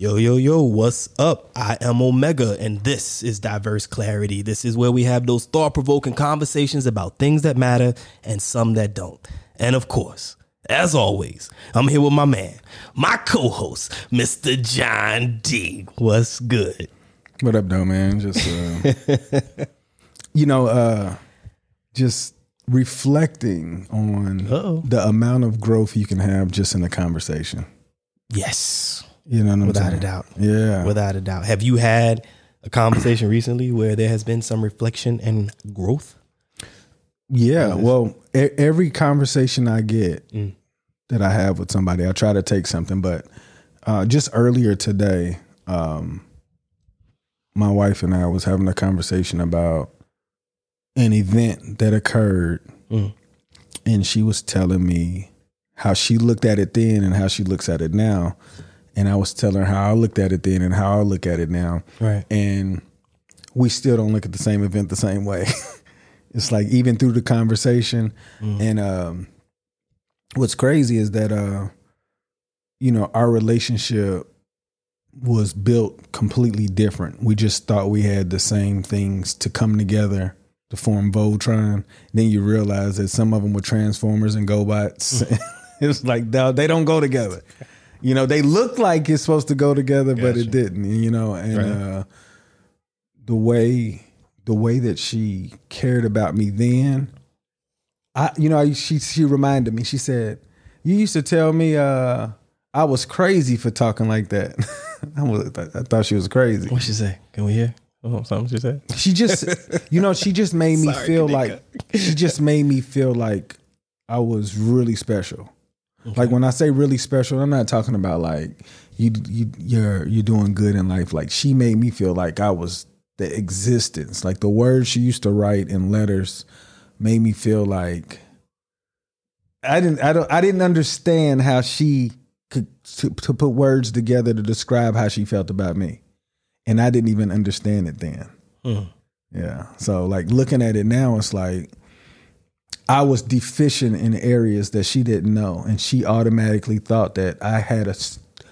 Yo, yo, yo, what's up? I am OMEHGA, and this is Diverse Clarity. This is where we have those thought provoking conversations about things that matter and some that don't. And of course, as always, I'm here with my man, my co host, Mr. John D. What's good? What up, though, man? Just, uh, you know, uh, just reflecting on Uh-oh. the amount of growth you can have just in a conversation. Yes, You know what I'm without saying? a doubt. Yeah. Without a doubt. Have you had a conversation recently where there has been some reflection and growth? Yeah, well, e- every conversation I get Mm. that I have with somebody, I try to take something. But uh, just earlier today, um, my wife and I was having a conversation about an event that occurred, Mm. and she was telling me how she looked at it then and how she looks at it now, and I was telling her how I looked at it then and how I look at it now, Right. and we still don't look at the same event the same way. it's like even through the conversation, and um, what's crazy is that uh, you know our relationship was built completely different. We just thought we had the same things to come together to form Voltron. Then you realize that some of them were Transformers and GoBots. it's like they don't go together. You know, they look like it's supposed to go together, but it didn't. You know, and Right. uh, the way the way that she cared about me then, I you know she she reminded me. She said, "You used to tell me uh, I was crazy for talking like that." I was I thought she was crazy. What she say? Can we hear? Oh, something she said? She just you know she just made me Sorry, feel Kanika. like she just made me feel like I was really special. Like when I say really special, I'm not talking about like you you you're you're doing good in life. Like she made me feel like I was the existence. Like the words she used to write in letters made me feel like I didn't I don't I didn't understand how she could to, to put words together to describe how she felt about me. And I didn't even understand it then. Hmm. Yeah. So like looking at it now, it's like I was deficient in areas that she didn't know, and she automatically thought that I had a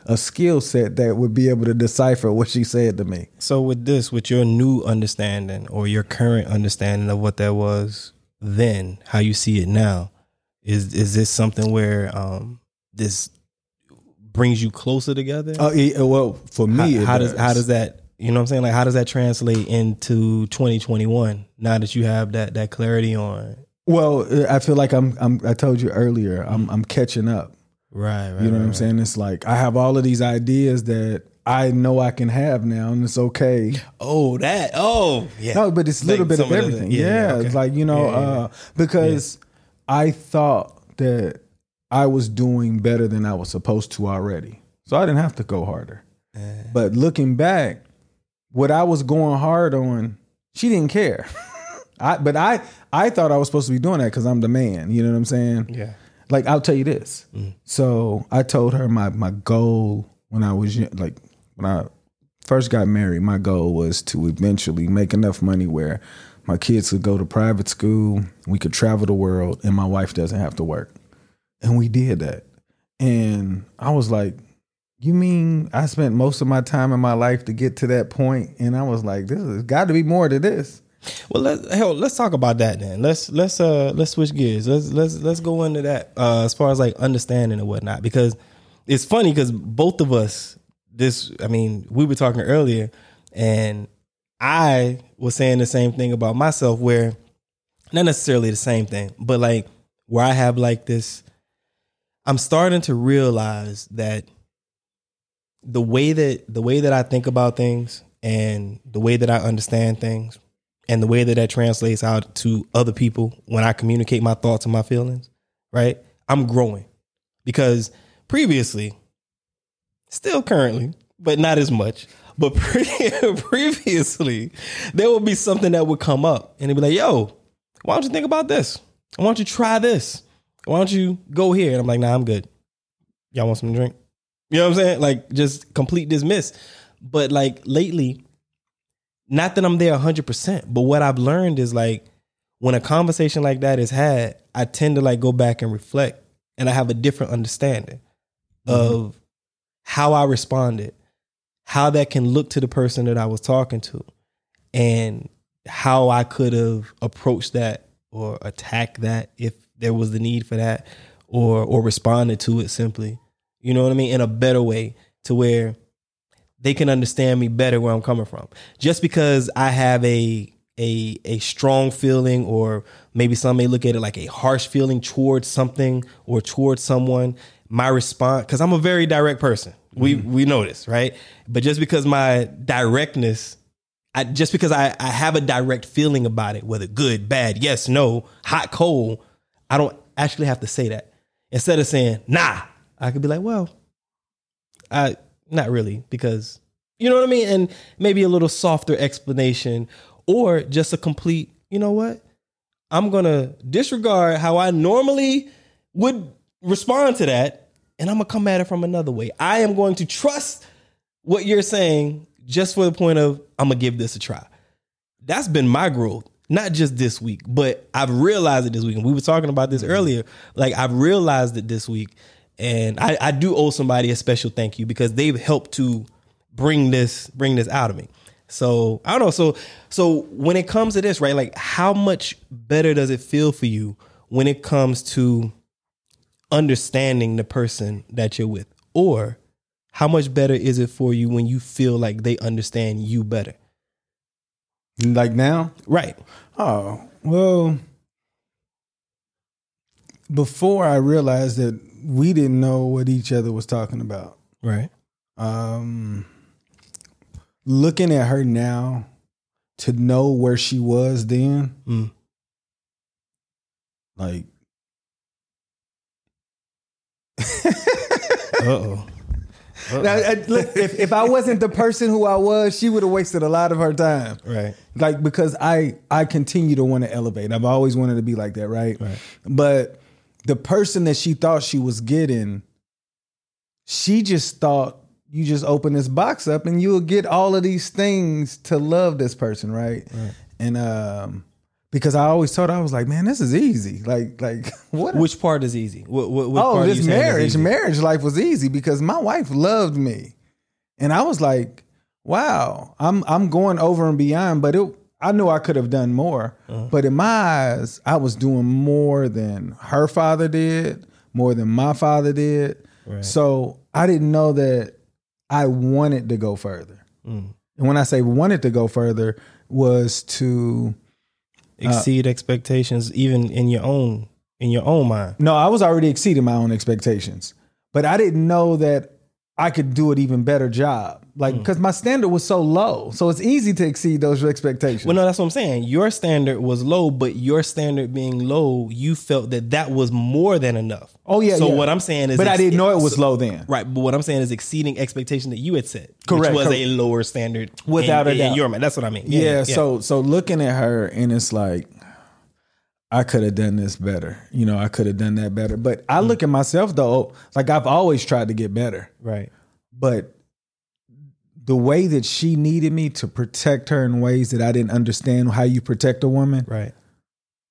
a skill set that would be able to decipher what she said to me. So with this, with your new understanding or your current understanding of what that was then, how you see it now, is is this something where um this brings you closer together? Oh, yeah, well, for me, how, it how does how does that you know what I'm saying? Like how does that translate into 2021 now that you have that that clarity on Well, I feel like I'm. I'm I told you earlier. I'm. I'm catching up. right, right. You know what right, I'm saying? It's like I have all of these ideas that I know I can have now, and it's okay. Oh, that. Oh, yeah. No, but it's a little Like bit of the- everything. yeah, yeah, yeah, okay. it's like you know, Yeah, uh, because I thought that I was doing better than I was supposed to already, so I didn't have to go harder. But looking back, what I was going hard on, she didn't care. I, but I, I thought I was supposed to be doing that because I'm the man. You know what I'm saying? Yeah. Like I'll tell you this. Mm. So I told her my my goal when I was like when I first got married, my goal was to eventually make enough money where my kids could go to private school, we could travel the world, and my wife doesn't have to work. And we did that. And I was like, you mean I spent most of my time in my life to get to that point? And I was like, this has got to be more to this. Well, let's hell, let's talk about that then. Let's let's uh let's switch gears. Let's let's let's go into that uh as far as like understanding and whatnot because it's funny because both of us this I mean we were talking earlier and I was saying the same thing about myself where not necessarily the same thing but like where I have like this I'm starting to realize that the way that the way that I think about things and the way that I understand things and the way that that translates out to other people when I communicate my thoughts and my feelings, right? I'm growing because previously, still currently, but not as much, but pre- previously, there would be something that would come up and it'd be like, yo, why don't you think about this? Why don't you try this? Why don't you go here? And I'm like, nah, I'm good. Y'all want some drink? You know what I'm saying? Like just complete dismiss. But like lately, not that I'm there 100%, but what I've learned is like when a conversation like that is had, I tend to like go back and reflect and I have a different understanding mm-hmm. of how I responded how that can look to the person that I was talking to and how I could have approached that or attacked that if there was the need for that or or responded to it simply. You know what I mean? In a better way to where they can understand me better where I'm coming from. Just because I have a a a strong feeling or maybe some may look at it like a harsh feeling towards something or towards someone, my response cuz I'm a very direct person. We mm-hmm. we know this, right? But just because my directness I, just because I, I have a direct feeling about it, whether good, bad, yes, no, hot, cold, I don't actually have to say that. Instead of saying, nah, I could be like, well, I not really, because you know what I mean? And maybe a little softer explanation or just a complete, you know what? I'm gonna disregard how I normally would respond to that, and I'm gonna come at it from another way. I am going to trust what you're saying just for the point of I'm gonna give this a try. That's been my growth, not just this week, but I've realized it this week. And we were talking about this mm-hmm. earlier. Like I've realized it this week, and I, I do owe somebody a special thank you because they've helped to bring this bring this out of me. So I don't know. So so when it comes to this, right? Like how much better does it feel for you when it comes to understanding the person that you're with, or how much better is it for you when you feel like they understand you better? Like now? Right. Oh, well, before I realized that we didn't know what each other was talking about. Right. Um, looking at her now to know where she was then, Mm. like, oh. Now, look, if, if I wasn't the person who I was, she would have wasted a lot of her time. Right. Like because I I continue to want to elevate. I've always wanted to be like that, right? Right. But the person that she thought she was getting, she just thought you just open this box up and you'll get all of these things to love this person, right? And um because I always her I was like, man, this is easy. Like like what Which part is easy? What, what, what oh, this marriage, marriage life was easy because my wife loved me, and I was like, "Wow, I'm I'm going over and beyond." But it, I knew I could have done more. Uh-huh. But in my eyes, I was doing more than her father did, more than my father did. Right. So I didn't know that I wanted to go further. Mm. And when I say wanted to go further, was to Exceed expectations, even in your own in your own mind. No, I was already exceeding my own expectations, but I didn't know that I could do an even better job. Like, Hmm. because my standard was so low, so it's easy to exceed those expectations. Well, no, that's what I'm saying. Your standard was low, but your standard being low, you felt that that was more than enough. Oh, yeah, So yeah. what I'm saying is, but I didn't know it was so- low then. Right, but what I'm saying is exceeding expectation that you had set, Correct, which was correct. a lower standard, Without in, a doubt. In your mind, that's what I mean. Yeah, So, so looking at her, and it's like, I could have done this better. You know, I could have done that better. But I look at myself though, like I've always tried to get better. right, but the way that she needed me to protect her in ways that I didn't understand how you protect a woman, right.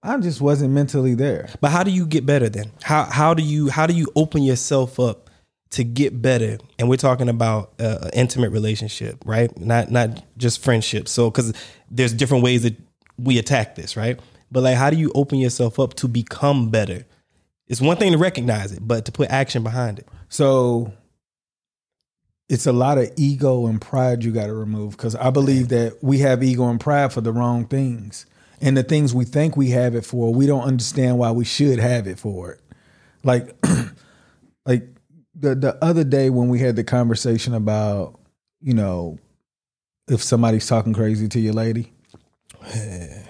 I just wasn't mentally there. But how do you get better then? How how do you how do you open yourself up to get better? And we're talking about uh, an intimate relationship, right? Not not just friendship. So because there's different ways that we attack this, right? But like, how do you open yourself up to become better? It's one thing to recognize it, but to put action behind it. So it's a lot of ego and pride you got to remove because I believe that we have ego and pride for the wrong things. And the things we think we have it for, we don't understand why we should have it for it. Like, like the the other day when we had the conversation about, you know, if somebody's talking crazy to your lady,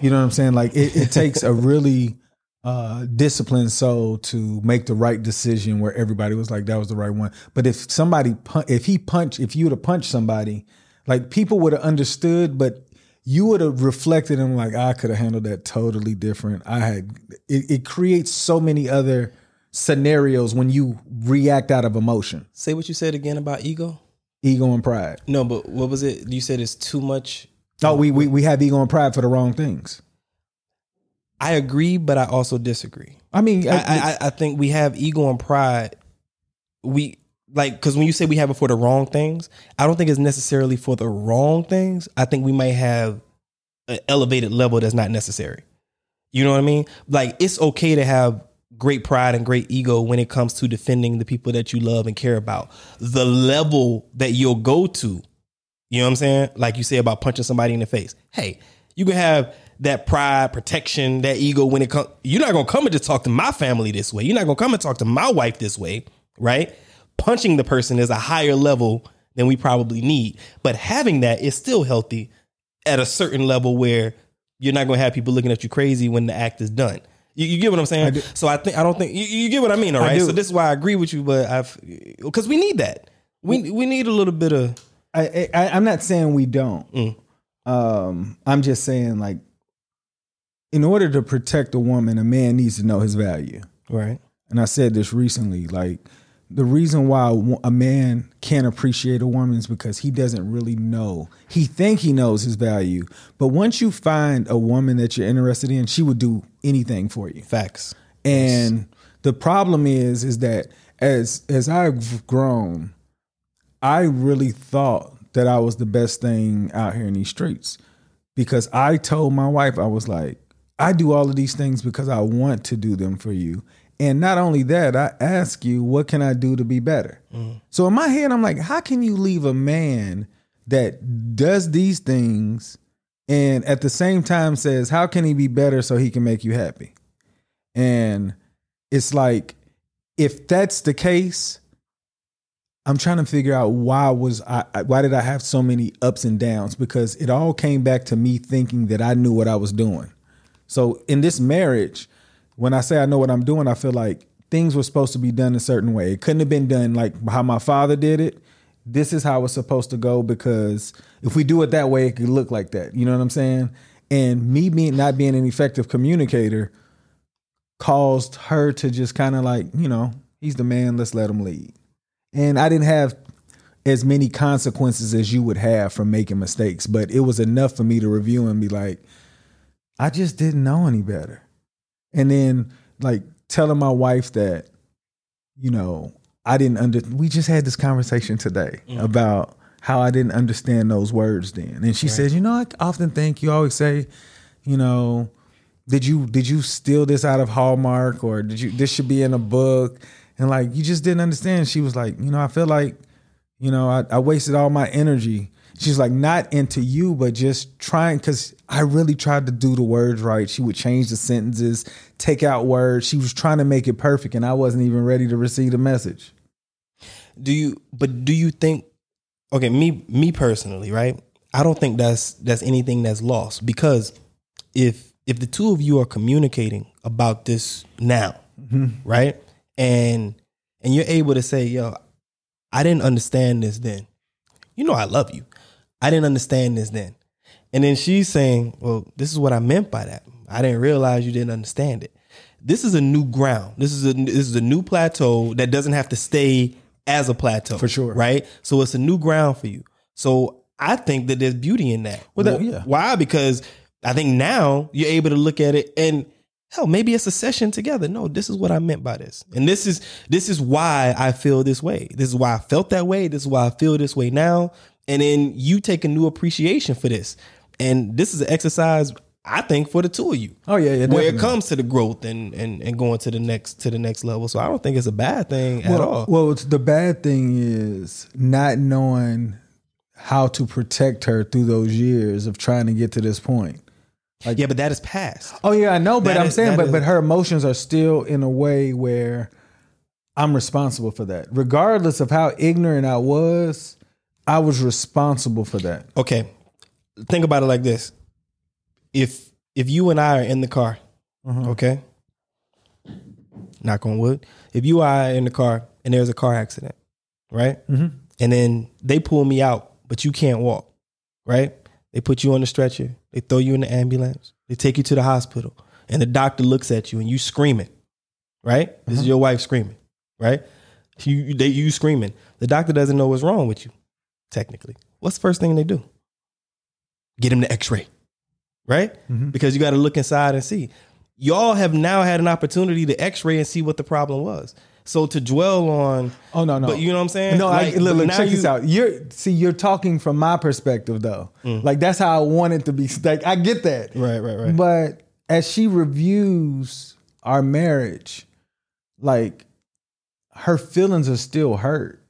you know what I'm saying? Like it, it takes a really uh, disciplined soul to make the right decision where everybody was like, that was the right one. But if somebody, pun- if he punched, if you would have punched somebody, like people would have understood, but you would have reflected and like, I could have handled that totally different. I had, it, it creates so many other scenarios when you react out of emotion, Say what you said again about ego. ego and pride. No, but what was it? You said it's too much. Oh, we, we, we have ego and pride for the wrong things. I agree, but I also disagree. I mean, I, I, I think we have ego and pride. We like because when you say we have it for the wrong things, I don't think it's necessarily for the wrong things. I think we might have an elevated level that's not necessary. You know what I mean? Like it's okay to have great pride and great ego when it comes to defending the people that you love and care about. The level that you'll go to, you know what I'm saying? Like you say about punching somebody in the face. Hey, you can have that pride, protection, that ego when it comes. You're not gonna come and just talk to my family this way. You're not gonna come and talk to my wife this way, right? Punching the person is a higher level than we probably need, but having that is still healthy at a certain level where you're not gonna have people looking at you crazy when the act is done. You, you get what I'm saying? I so I think I don't think you, you get what I mean. all right? I So this is why I agree with you, but I've because we need that. We we need a little bit of I, I I'm not saying we don't. Mm. Um, I'm just saying like, in order to protect a woman, a man needs to know his value. right. And I said this recently. Like, the reason why a man can't appreciate a woman is because he doesn't really know. He think he knows his value, but once you find a woman that you're interested in, she would do anything for you. Facts. And the problem is, is that as as I've grown, I really thought that I was the best thing out here in these streets because I told my wife I was like, I do all of these things because I want to do them for you. And not only that, I ask you, what can I do to be better? Mm. So in my head, I'm like, how can you leave a man that does these things and at the same time says, how can he be better so he can make you happy? And it's like, if that's the case, I'm trying to figure out why was I why did I have so many ups and downs because it all came back to me thinking that I knew what I was doing. So in this marriage, when I say I know what I'm doing, I feel like things were supposed to be done a certain way. It couldn't have been done like how my father did it. This is how it's supposed to go because if we do it that way, it could look like that. You know what I'm saying? And me being not being an effective communicator caused her to just kind of like, you know, he's the man, let's let him lead. And I didn't have as many consequences as you would have from making mistakes, but it was enough for me to review and be like, I just didn't know any better. And then like telling my wife that, you know, I didn't under we just had this conversation today mm-hmm. about how I didn't understand those words then. And she says, you know, I often think you always say, you know, did you did you steal this out of Hallmark or did you this should be in a book? And like you just didn't understand. She was like, you know, I feel like, you know, I, I wasted all my energy. She's like, not into you, but just trying because I really tried to do the words right. She would change the sentences, take out words. She was trying to make it perfect, and I wasn't even ready to receive the message. Do you but do you think okay, me me personally, right? I don't think that's that's anything that's lost because if if the two of you are communicating about this now, mm-hmm. right? And and you're able to say, "Yo, I didn't understand this then." You know I love you. I didn't understand this then. And then she's saying, "Well, this is what I meant by that. I didn't realize you didn't understand it." This is a new ground. This is a this is a new plateau that doesn't have to stay as a plateau. For sure. Right? So it's a new ground for you. So I think that there's beauty in that. Well, that- yeah. Why? Because I think now you're able to look at it and hell, maybe it's a session together. No, this is what I meant by this. And this is this is why I feel this way. This is why I felt that way. This is why I feel this way now. And then you take a new appreciation for this. And this is an exercise I think for the two of you. Oh yeah, yeah. Where it comes to the growth and, and and going to the next to the next level. So I don't think it's a bad thing at all. Well, it's, the bad thing is not knowing how to protect her through those years of trying to get to this point. Yeah, but that is past. Oh yeah, I know, but That I'm is- saying, but is- but her emotions are still in a way where I'm responsible for that. Regardless of how ignorant I was, I was responsible for that. Okay. Think about it like this. If if you and I are in the car, okay? Knock on wood. If you and I are in the car and there's a car accident, right? Mhm. And then they pull me out, but you can't walk, right? They put you on the stretcher. They throw you in the ambulance. They take you to the hospital. And the doctor looks at you and you screaming, right? This is mm-hmm. your wife screaming, right? You they you screaming. The doctor doesn't know what's wrong with you, technically. What's the first thing they do? Get him the x-ray. Right? Mm-hmm. Because you got to look inside and see. Y'all have now had an opportunity to x-ray and see what the problem was. So to dwell on, Oh no, no. but you know what I'm saying? No, Like, I, look, look check you- this out. You're see, you're talking from my perspective though. Mm. Like that's how I want it to be. Like I get that. Right, right, right. But as she reviews our marriage, like her feelings are still hurt.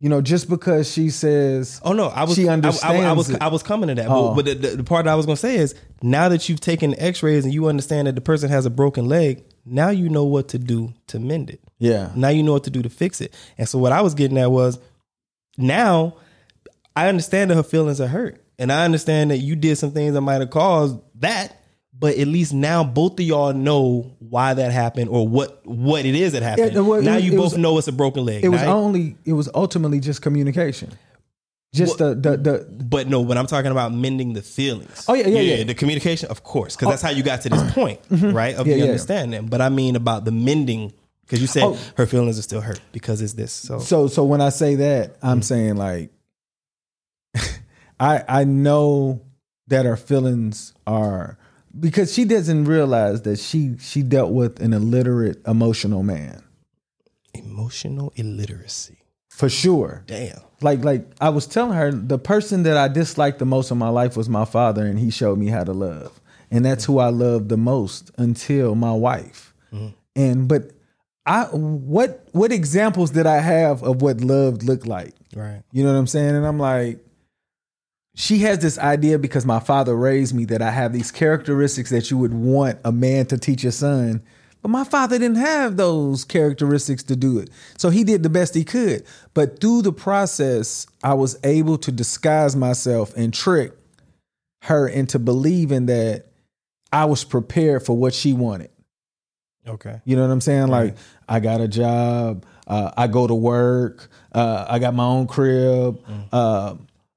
You know, just because she says, Oh no, I was She I- I, I, was it. I was coming to that. Oh. But, but the, the part I was gonna say is now that you've taken X-rays and you understand that the person has a broken leg, now you know what to do to mend it. "Yeah, Now you know what to do to fix it. And so what I was getting at was now I understand that her feelings are hurt. And I understand that you did some things that might have caused that. But at least now both of y'all know why that happened or what what it is that happened. Well, now it- you it both was- know it's a broken leg. it was only it was ultimately just communication, just the the the But no, when I'm talking about mending the feelings. Oh, yeah, yeah, yeah. The communication, of course, because that's how you got to this point, right? Of Mm-hmm. Yeah, the yeah. understanding. But I mean about the mending, because you said Oh. her feelings are still hurt because it's this. So, So so when I say that, I'm Mm. saying like I I know that her feelings are because she doesn't realize that she she dealt with an illiterate emotional man. emotional illiteracy. For sure. Damn. Like like I was telling her the person that I disliked the most in my life was my father and he showed me how to love. And that's who I loved the most until my wife. Mm-hmm. And but I what what examples did I have of what love looked like? Right. You know what I'm saying? And I'm like, she has this idea because my father raised me that I have these characteristics that you would want a man to teach a son. But my father didn't have those characteristics to do it. So he did the best he could. But through the process, I was able to disguise myself and trick her into believing that I was prepared for what she wanted. Okay. You know what I'm saying? Like I got a job, uh, I go to work, uh, I got my own crib. Uh,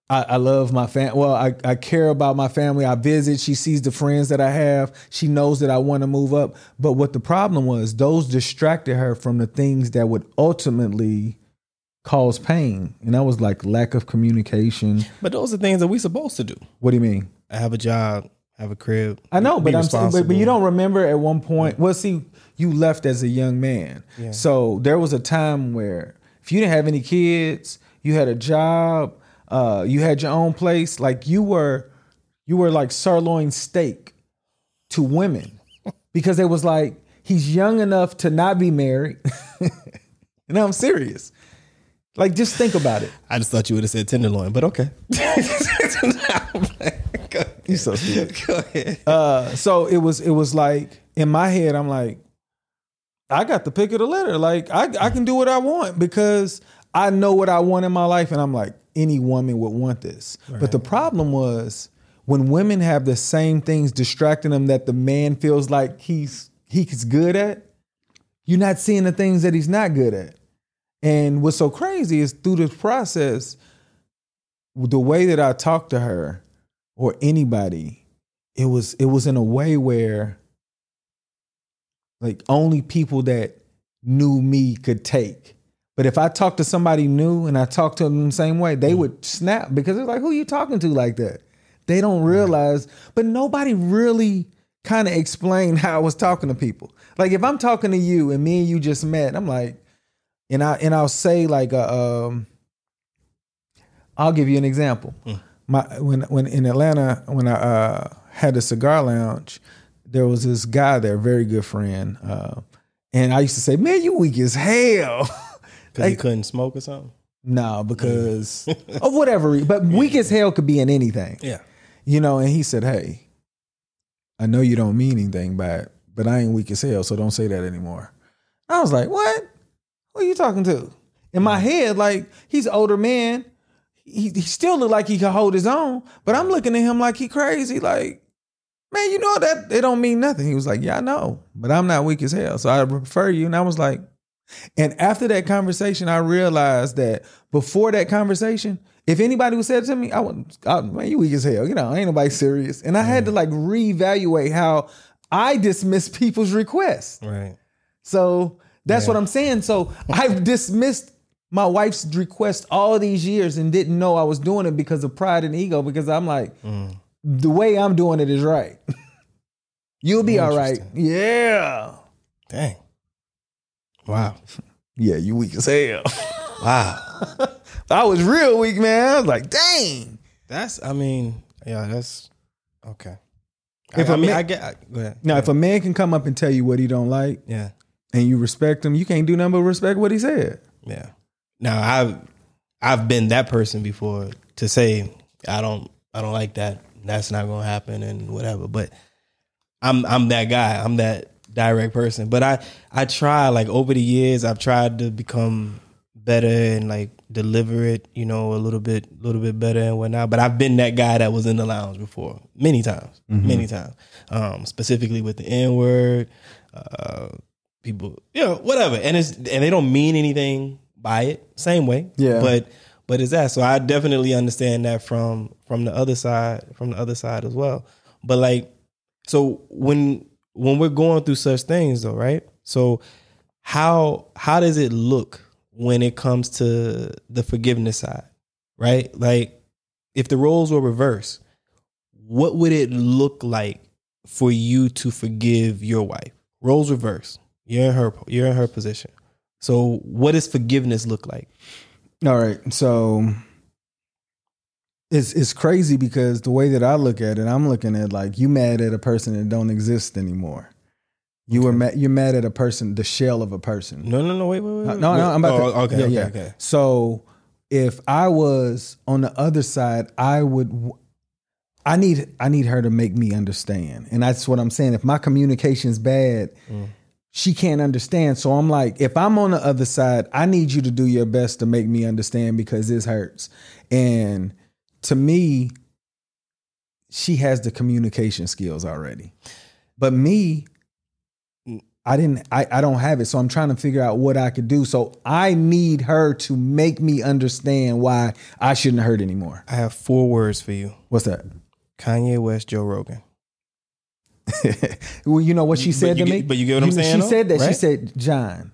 I, I love my fam. Well, I, I care about my family. I visit. She sees the friends that I have. She knows that I want to move up. But what the problem was, those distracted her from the things that would ultimately cause pain. And that was like lack of communication. But those are things that we supposed to do. What do you mean? I have a job, have a crib. I know, but I'm saying, but, but you don't remember at one point. Well, see, you left as a young man, so there was a time where if you didn't have any kids, you had a job, uh, you had your own place, like you were, you were like sirloin steak to women because it was like he's young enough to not be married. and I'm serious. Like, just think about it. I just thought you would have said tenderloin, but okay. You so stupid. Go ahead. Uh, so it was it was like in my head, I'm like, I got the pick of the litter. Like I I can do what I want because I know what I want in my life, and I'm like, any woman would want this. But the problem was when women have the same things distracting them that the man feels like he's he's good at, you're not seeing the things that he's not good at. And what's so crazy is through this process, the way that I talked to her or anybody, it was it was in a way where like only people that knew me could take. But if I talked to somebody new and I talked to them the same way, they would snap because it's like, who are you talking to like that? They don't realize, but nobody really kind of explained how I was talking to people. Like if I'm talking to you and me and you just met, I'm like, and I and I'll say like a, um, I'll give you an example. My when when in Atlanta when I uh, had a cigar lounge, there was this guy there, very good friend, uh, and I used to say, "Man, you weak as hell." Because you couldn't smoke or something? no, because of whatever, but weak as hell could be in anything, Yeah. you know. And he said, "Hey, I know you don't mean anything by it, but I ain't weak as hell, so don't say that anymore." I was like, "What? Who are you talking to?" In my mm. head, like he's an older man. He, he still look like he could hold his own, but I'm looking at him like he crazy. Like, man, you know that it don't mean nothing. He was like, "Yeah, I know, but I'm not weak as hell, so I prefer you." And I was like, and after that conversation, I realized that before that conversation, if anybody would said to me, I would, I, man, you weak as hell. You know, ain't nobody serious. And I had to like reevaluate how I dismiss people's requests. Right. So that's what I'm saying. So I've dismissed my wife's request all these years and didn't know I was doing it because of pride and ego. Because I'm like, mm. the way I'm doing it is right. You'll be all right. Yeah. Dang. Wow. Yeah, you weak as hell. Wow. I was real weak, man. I was like, dang. That's I mean, yeah, that's okay. If I, I a mean, man- I get. I, go ahead. Now, if a man can come up and tell you what he don't like yeah, and you respect him, you can't do nothing but respect what he said. yeah. Now I've I've been that person before to say I don't I don't like that. That's not gonna happen and whatever. But I'm I'm that guy. I'm that direct person. But I I try like over the years I've tried to become better and like deliver it, you know, a little bit a little bit better and whatnot. But I've been that guy that was in the lounge before many times, many times. Um, specifically with the N word, uh, people, you know, whatever. And it's and they don't mean anything by it. Same way, Yeah. But but it's that. So I definitely understand that from from the other side, from the other side as well. But like, so when when we're going through such things, though, right? So how how does it look when it comes to the forgiveness side, right? Like, if the roles were reversed, what would it look like for you to forgive your wife? Roles reversed. You're in her you're in her position. So what does forgiveness look like? All right. So it's it's crazy because the way that I look at it, I'm looking at like you mad at a person that don't exist anymore. You were mad, you're mad at a person, the shell of a person. No, no, no, wait, wait, wait. No, wait. no, I'm about Oh, to. okay, yeah, okay, yeah. okay. So if I was on the other side, I would. I need I need her to make me understand, and that's what I'm saying. If my communication's bad, Mm. she can't understand. So I'm like, if I'm on the other side, I need you to do your best to make me understand because this hurts. And to me, she has the communication skills already, but me. I didn't I, I don't have it. So I'm trying to figure out what I could do. So I need her to make me understand why I shouldn't hurt anymore. I have four words for you. What's that? Kanye West, Joe Rogan. well, you know what she said you to me. but you get what I'm saying, She though, said that. She said, "John,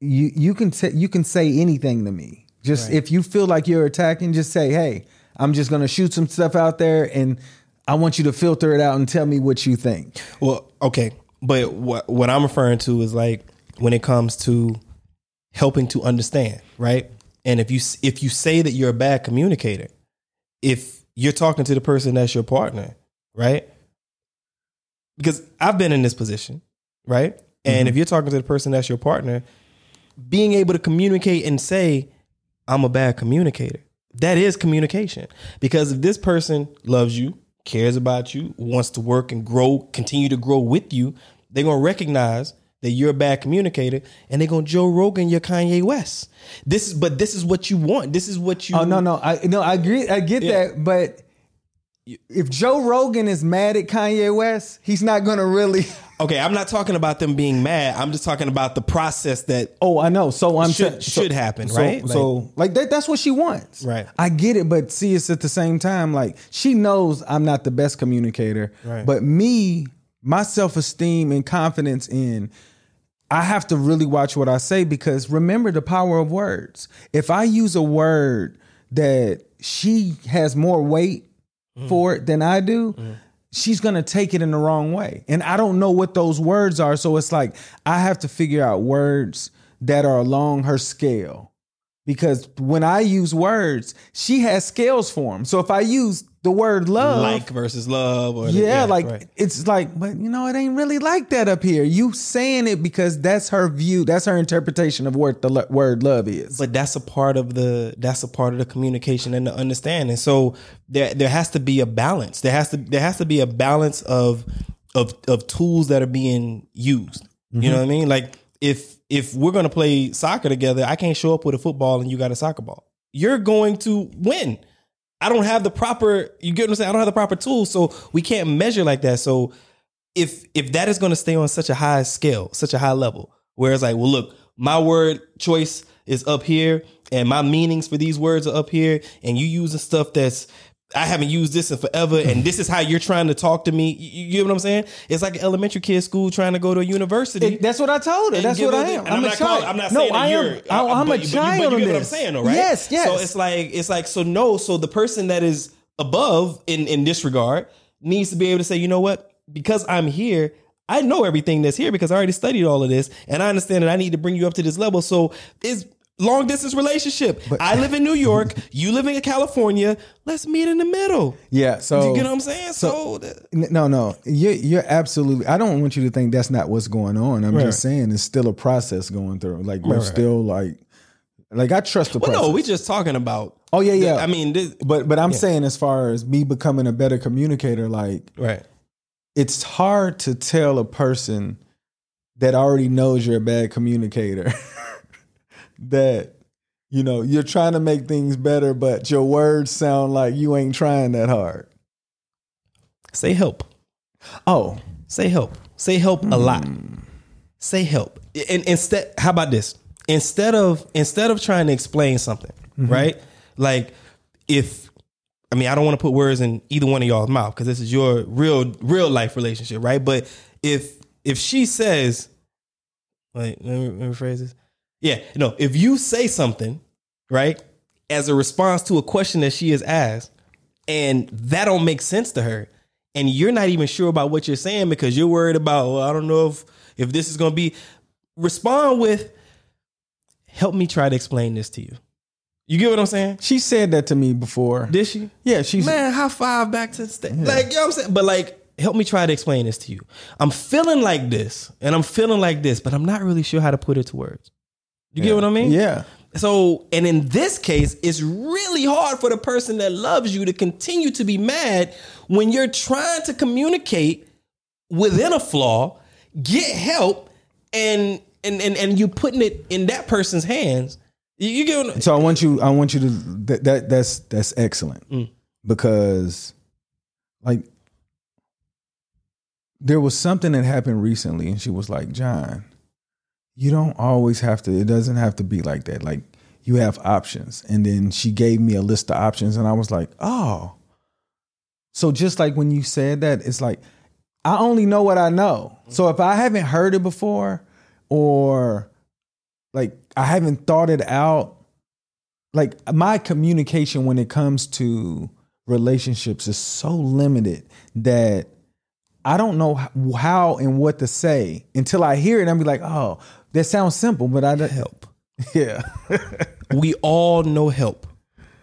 you you can say you can say anything to me. Just Right. if you feel like you're attacking, just say, hey, I'm just gonna shoot some stuff out there, and I want you to filter it out and tell me what you think." Well, okay, but what what I'm referring to is like when it comes to helping to understand, right? And if you if you say that you're a bad communicator, if you're talking to the person that's your partner, right? Because I've been in this position, right? And mm-hmm. if you're talking to the person that's your partner, being able to communicate and say, I'm a bad communicator. That is communication. Because if this person loves you, cares about you, wants to work and grow, continue to grow with you, they're gonna recognize that you're a bad communicator and they're gonna Joe Rogan your Kanye West. This is but this is what you want. This is what you Oh no, no, I no, I agree, I get Yeah. that, but if Joe Rogan is mad at Kanye West, he's not gonna really. Okay, I'm not talking about them being mad. I'm just talking about the process that Oh, I know. So I'm Should- should happen, so, right? So like that, that's what she wants. Right. I get it, but see, it's at the same time like she knows I'm not the best communicator. Right. But me, my self esteem and confidence in. I have to really watch what I say because remember the power of words. If I use a word that she has more weight mm. for it than I do, mm. She's gonna take it in the wrong way. And I don't know what those words are. So it's like I have to figure out words that are along her scale. Because when I use words, she has scales for them. So if I use the word love, like versus love or the- yeah, like right. it's like, but you know, it ain't really like that up here. You saying it because that's her view, that's her interpretation of what the lo- word love is. but that's a part of the that's a part of the communication and the understanding so there there has to be a balance there has to there has to be a balance of of of tools that are being used you know mm-hmm. what i mean like if if we're going to play soccer together i can't show up with a football and you got a soccer ball. You're going to win. I don't have the proper you get what i'm saying? I don't have the proper tools so we can't measure like that. So if if that is going to stay on such a high scale, such a high level, where it's like, well, look, my word choice is up here, and my meanings for these words are up here, and you using stuff that's I haven't used this in forever, and this is how you're trying to talk to me. You, you get what I'm saying? It's like an elementary kid school trying to go to a university. It- that's what I told her. That's what I am. and I'm, I'm, a not child. calling- I'm not no, saying that I am. you're. I, uh, I'm but a but child you, but you get what I'm saying, though, right? Yes, yes. So it's like it's like so no. So the person that is above in in this regard needs to be able to say, you know what? Because I'm here, I know everything that's here because I already studied all of this, and I understand that I need to bring you up to this level. So it's long distance relationship. I live in New York, you live in California. Let's meet in the middle. Yeah. So You get what I'm saying? So, N- No, no, you're, you're absolutely. I don't want you to think that's not what's going on. I'm Right. just saying it's still a process going through. Like we're Right, still like, like I trust the well, process. no, we just talking about. oh yeah, yeah. I mean, this, but but I'm saying as far as me becoming a better communicator, like right. it's hard to tell a person that already knows you're a bad communicator that you know you're trying to make things better, but your words sound like you ain't trying that hard. Say help. Oh, Say help. Say help a lot. Hmm. Say help. And instead, how about this? Instead of instead of trying to explain something, Mm-hmm. right? Like if I mean, I don't want to put words in either one of y'all's mouth because this is your real real life relationship, right? But if if she says, like, let me, let me phrase this. Yeah, no. If you say something, right, as a response to a question that she has asked, and that don't make sense to her, and you're not even sure about what you're saying because you're worried about, well, I don't know if if this is gonna be. Respond with, "Help me try to explain this to you." You get what I'm saying? she said that to me before. Did she? Yeah, she's Man, high five back to the stage. Like, you know what I'm saying? But like, help me try to explain this to you. I'm feeling like this, and I'm feeling like this, but I'm not really sure how to put it to words. You get what I mean? yeah. So, and in this case, it's really hard for the person that loves you to continue to be mad when you're trying to communicate within a flaw, get help, and and and, and you putting it in that person's hands. You, you get what, So I want you. I want you to. That, that that's that's excellent Mm. because, like, there was something that happened recently, and she was like, "John, you don't always have to. It doesn't have to be like that. Like, you have options." And then she gave me a list of options, and I was like, "Oh." So just like when you said that, it's like I only know what I know. So if I haven't heard it before, or like I haven't thought it out. Like my communication when it comes to relationships is so limited that I don't know how and what to say until I hear it. I'm be like, oh, that sounds simple, but I don't help. Yeah, We all know help.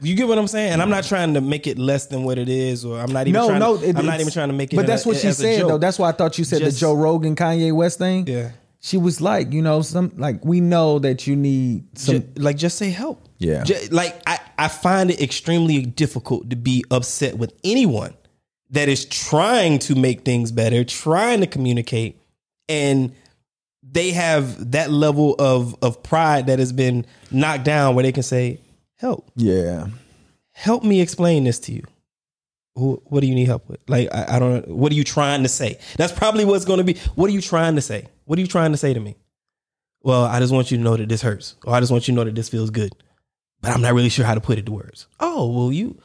You get what I'm saying? And I'm not trying to make it less than what it is, or I'm not even no, trying. no, to, it- I'm not even trying to make it. But that's a- what she said though. That's why I thought you said Just- the Joe Rogan Kanye West thing. Yeah. she was like, you know, some like we know that you need some. Ju- like just say help. Yeah. Ju- like I, I find it extremely difficult to be upset with anyone that is trying to make things better, trying to communicate, and they have that level of of pride that has been knocked down where they can say, "Help, yeah, help me explain this to you." What do you need help with? Like I, I don't. What are you trying to say? That's probably what's going to be. What are you trying to say? What are you trying to say to me? Well, I just want you to know that this hurts, or I just want you to know that this feels good, but I'm not really sure how to put it to words. Oh, well, you,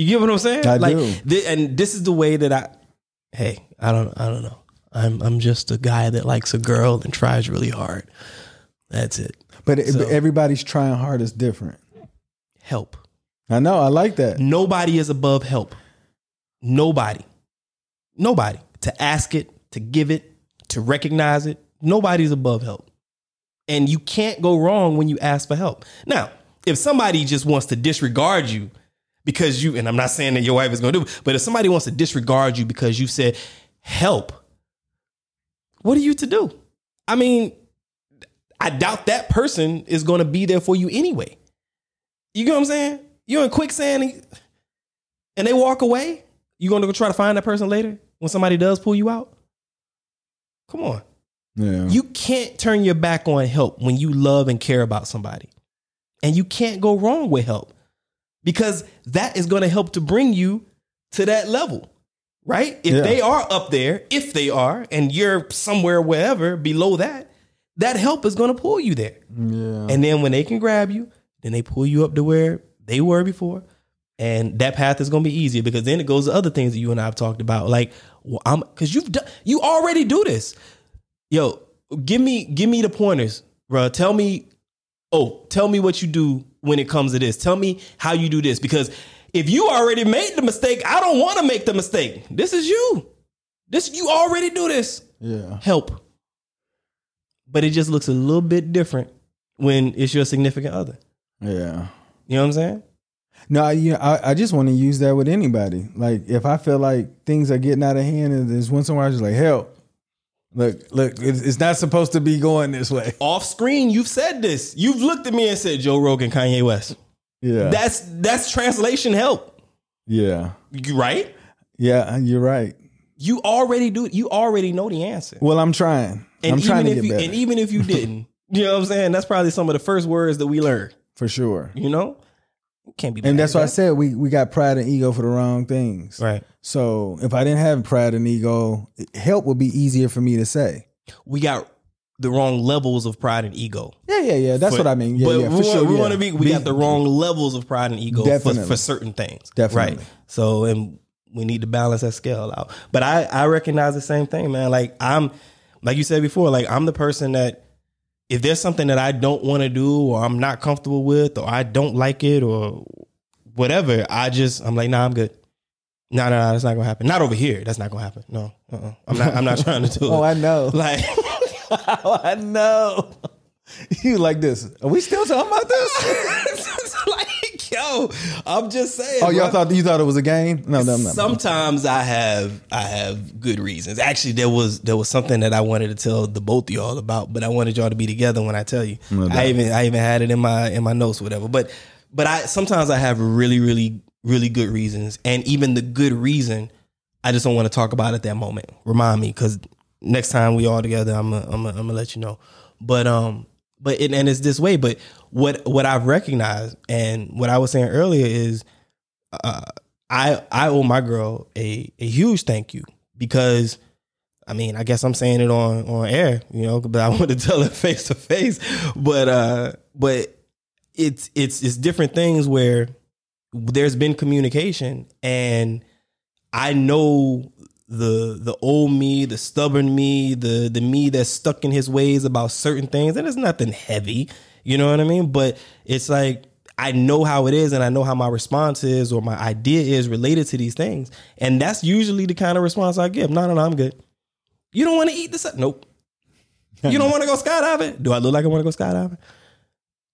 you get what I'm saying? I like, do. thi- and this is the way that I. Hey, I don't, I don't know. I'm, I'm just a guy that likes a girl and tries really hard. That's it. but it- So- everybody's trying hard is different. Help. I know. I like that. Nobody is above help. Nobody. Nobody. To ask it, to give it, to recognize it. Nobody's above help. And you can't go wrong when you ask for help. Now, if somebody just wants to disregard you because you, and I'm not saying that your wife is going to do, but if somebody wants to disregard you because you said help, what are you to do? I mean, I doubt that person is going to be there for you anyway. You get what I'm saying? You're in quicksand and, and they walk away. You going to go try to find that person later when somebody does pull you out? Come on. Yeah. You can't turn your back on help when you love and care about somebody. And you can't go wrong with help because that is going to help to bring you to that level, right? If Yeah. they are up there, if they are, and you're somewhere, wherever below that, that help is going to pull you there. yeah. And then when they can grab you, then they pull you up to where they were before. And that path is going to be easier because then it goes to other things that you and I have talked about. Like, well, I'm because you've done, you already do this. Yo, give me give me the pointers, bro. Tell me, oh, tell me what you do when it comes to this. Tell me how you do this because if you already made the mistake, I don't want to make the mistake. This is you. This you already do this. Yeah. help. But it just looks a little bit different when it's your significant other. Yeah. You know what I'm saying? No, I, you know, I, I just want to use that with anybody. Like if I feel like things are getting out of hand and there's one somewhere I just like help. Look, look, it's, it's not supposed to be going this way. Off screen, you've said this. You've looked at me and said Joe Rogan, Kanye West. Yeah. That's that's translation help. yeah. You right? Yeah, you're right. You already do you already know the answer. Well, I'm trying. And I'm trying even to if get you better and even if you didn't, you know what I'm saying? That's probably some of the first words that we learned. for sure. You know? Can't be And that's at why I that. said we we got pride and ego for the wrong things. Right. So if I didn't have pride and ego, help would be easier for me to say. We got the wrong levels of pride and ego. Yeah, yeah, yeah. That's But- what I mean. Yeah, but yeah, for want, sure. we yeah. want to be. We Be- got the wrong levels of pride and ego for, for certain things. Definitely. Right. So and we need to balance that scale out. But I I recognize the same thing, man. Like I'm like you said before. Like I'm the person that if there's something that I don't want to do or I'm not comfortable with or I don't like it or whatever, I just I'm like, nah, I'm good. No, no, no, that's not gonna happen. Not over here. That's not gonna happen. No, uh-uh. I'm not. I'm not trying to do it. Oh, I know. like, oh, I know. You like this? Are we still talking about this? like, yo, I'm just saying. Oh, y'all bro. thought you thought it was a game? No, no, no. Sometimes I have I have good reasons. Actually, there was there was something that I wanted to tell the both of y'all about, but I wanted y'all to be together when I tell you. doubt. I even I even had it in my in my notes, or whatever. But but I sometimes I have really really really good reasons, and even the good reason, I just don't want to talk about at that moment. Remind me because next time we all together, I'm gonna I'm gonna let you know. But um, but it, and it's this way. But what what I've recognized and what I was saying earlier is uh, I I owe my girl a a huge thank you because I mean I guess I'm saying it on on air, you know, but I want to tell it face to face. But uh, but it's it's it's different things where there's been communication and I know the the old me, the stubborn me, the the me that's stuck in his ways about certain things, and it's nothing heavy, you know what I mean? But it's like I know how it is, and I know how my response is or my idea is related to these things, and that's usually the kind of response I give. No, no, no, I'm good. You don't want to eat this? Nope. You don't want to go skydiving? Do I look like I want to go skydiving?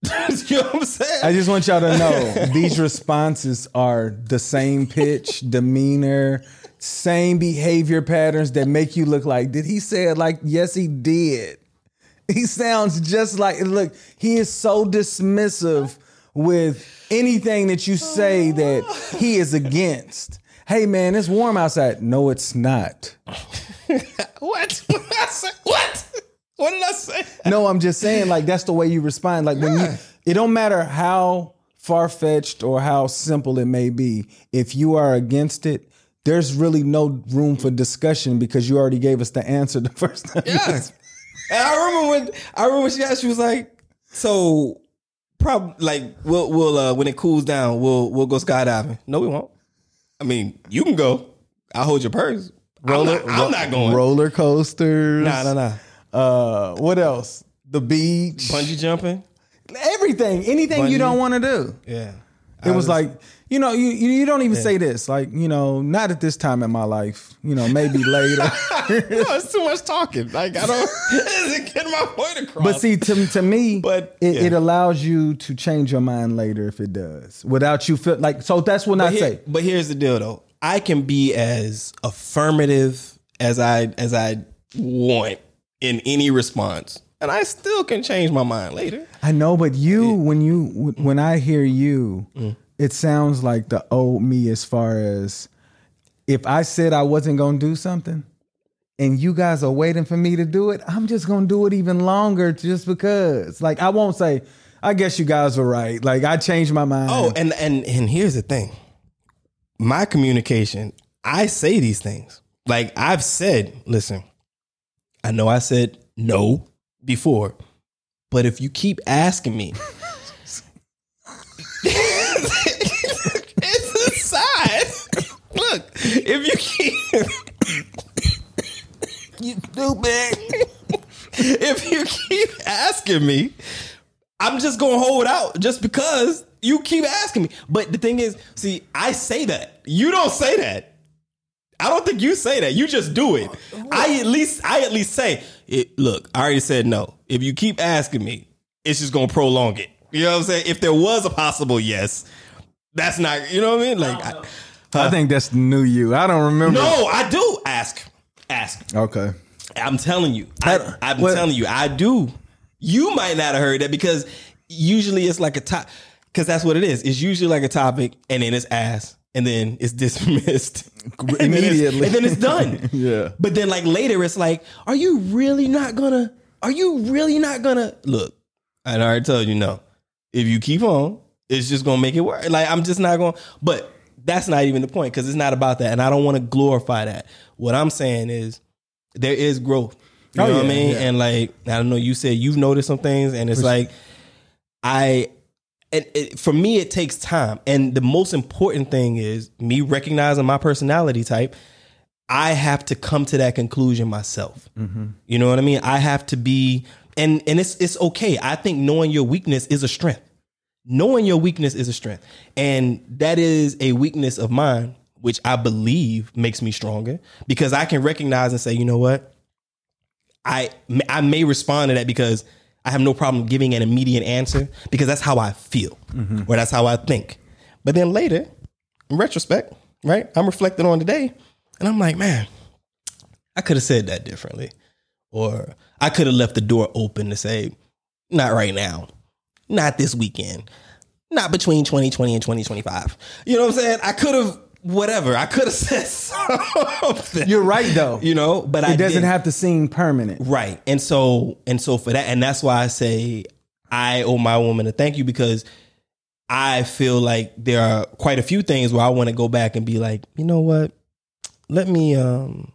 you know what I'm saying? I just want y'all to know these responses are the same pitch, demeanor, same behavior patterns that make you look like, did he say it like, yes, he did? He sounds just like, look, he is so dismissive with anything that you say that he is against. Hey, man, it's warm outside. No, it's not. what? What did I say? What? Did I say? No, I'm just saying, like that's the way you respond. Like when you, it don't matter how far fetched or how simple it may be. If you are against it, there's really no room for discussion because you already gave us the answer the first time. Yeah. And I remember when I remember when she asked, she was like, "So, probably like we'll we'll uh, when it cools down, we'll we'll go skydiving." No, we won't. I mean, you can go. I'll hold your purse. Roller, I'm not, I'm not going. Roller coasters. Nah, nah, nah. Uh, what else? The beach. Bungee jumping. Everything. Anything you Bungee. don't want to do. Yeah. It was like, you know, you you you don't even say this. Like, you know, not at this time in my life. You know, maybe later. no, it's too much talking. Like I don't isn't getting my point across. But see, to, to me, But, it, yeah. it allows you to change your mind later if it does, without you feel like. So that's what I but, here- say. but here's the deal, though. I can be as affirmative as I as I want in any response, and I still can change my mind later. I know, but you, when you, when I hear you, Mm. it sounds like the old me as far as if I said I wasn't going to do something. And you guys are waiting for me to do it. I'm just gonna do it even longer, just because. Like I won't say. I guess you guys were right. Like I changed my mind. Oh, and and and here's the thing. My communication, I say these things. Like I've said, listen, I know I said no before, but if you keep asking me, it's a sign. Look, if you keep you stupid. if you keep asking me, I'm just gonna hold out just because you keep asking me. But the thing is, see, I say that. You don't say that. I don't think you say that. You just do it. I at least I at least say, it, look, I already said no. If you keep asking me, it's just gonna prolong it. You know what I'm saying? If there was a possible yes, that's not. You know what I mean? Like, I, I think that's the new you. I don't remember. no, I do ask. Ask. Okay. I'm telling you. I, That- I'm what- telling you. I do. You might not have heard that because usually it's like a top. Because that's what it is. It's usually like a topic, and then it's asked, and then it's dismissed And then it's- Immediately. and then it's done. Yeah. But then like later, it's like, are you really not gonna? Are you really not gonna look? I already told you no. If you keep on, it's just gonna make it work. Like I'm just not gonna. But that's not even the point because it's not about that, and I don't want to glorify that. What I'm saying is there is growth. You Oh, know what I mean? yeah. And like I don't know, you said you've noticed some things, and it's like I. And it, for me, it takes time. And the most important thing is me recognizing my personality type. I have to come to that conclusion myself. Mm-hmm. You know what I mean? I have to be, and and it's it's okay. I think knowing your weakness is a strength. Knowing your weakness is a strength, and that is a weakness of mine, which I believe makes me stronger because I can recognize and say, you know what, I I may respond to that because I have no problem giving an immediate answer because that's how I feel mm-hmm. or that's how I think. But then later, in retrospect, right, I'm reflecting on the day, and I'm like, man, I could have said that differently, or I could have left the door open to say, not right now, not this weekend, not between 2020 and 2025. You know what I'm saying? I could have whatever. I could have said something. You're right though. You know, but I it doesn't didn't. have to seem permanent. Right. And so and so for that and that's why I say I owe my woman a thank you because I feel like there are quite a few things where I want to go back and be like, you know what? Let me um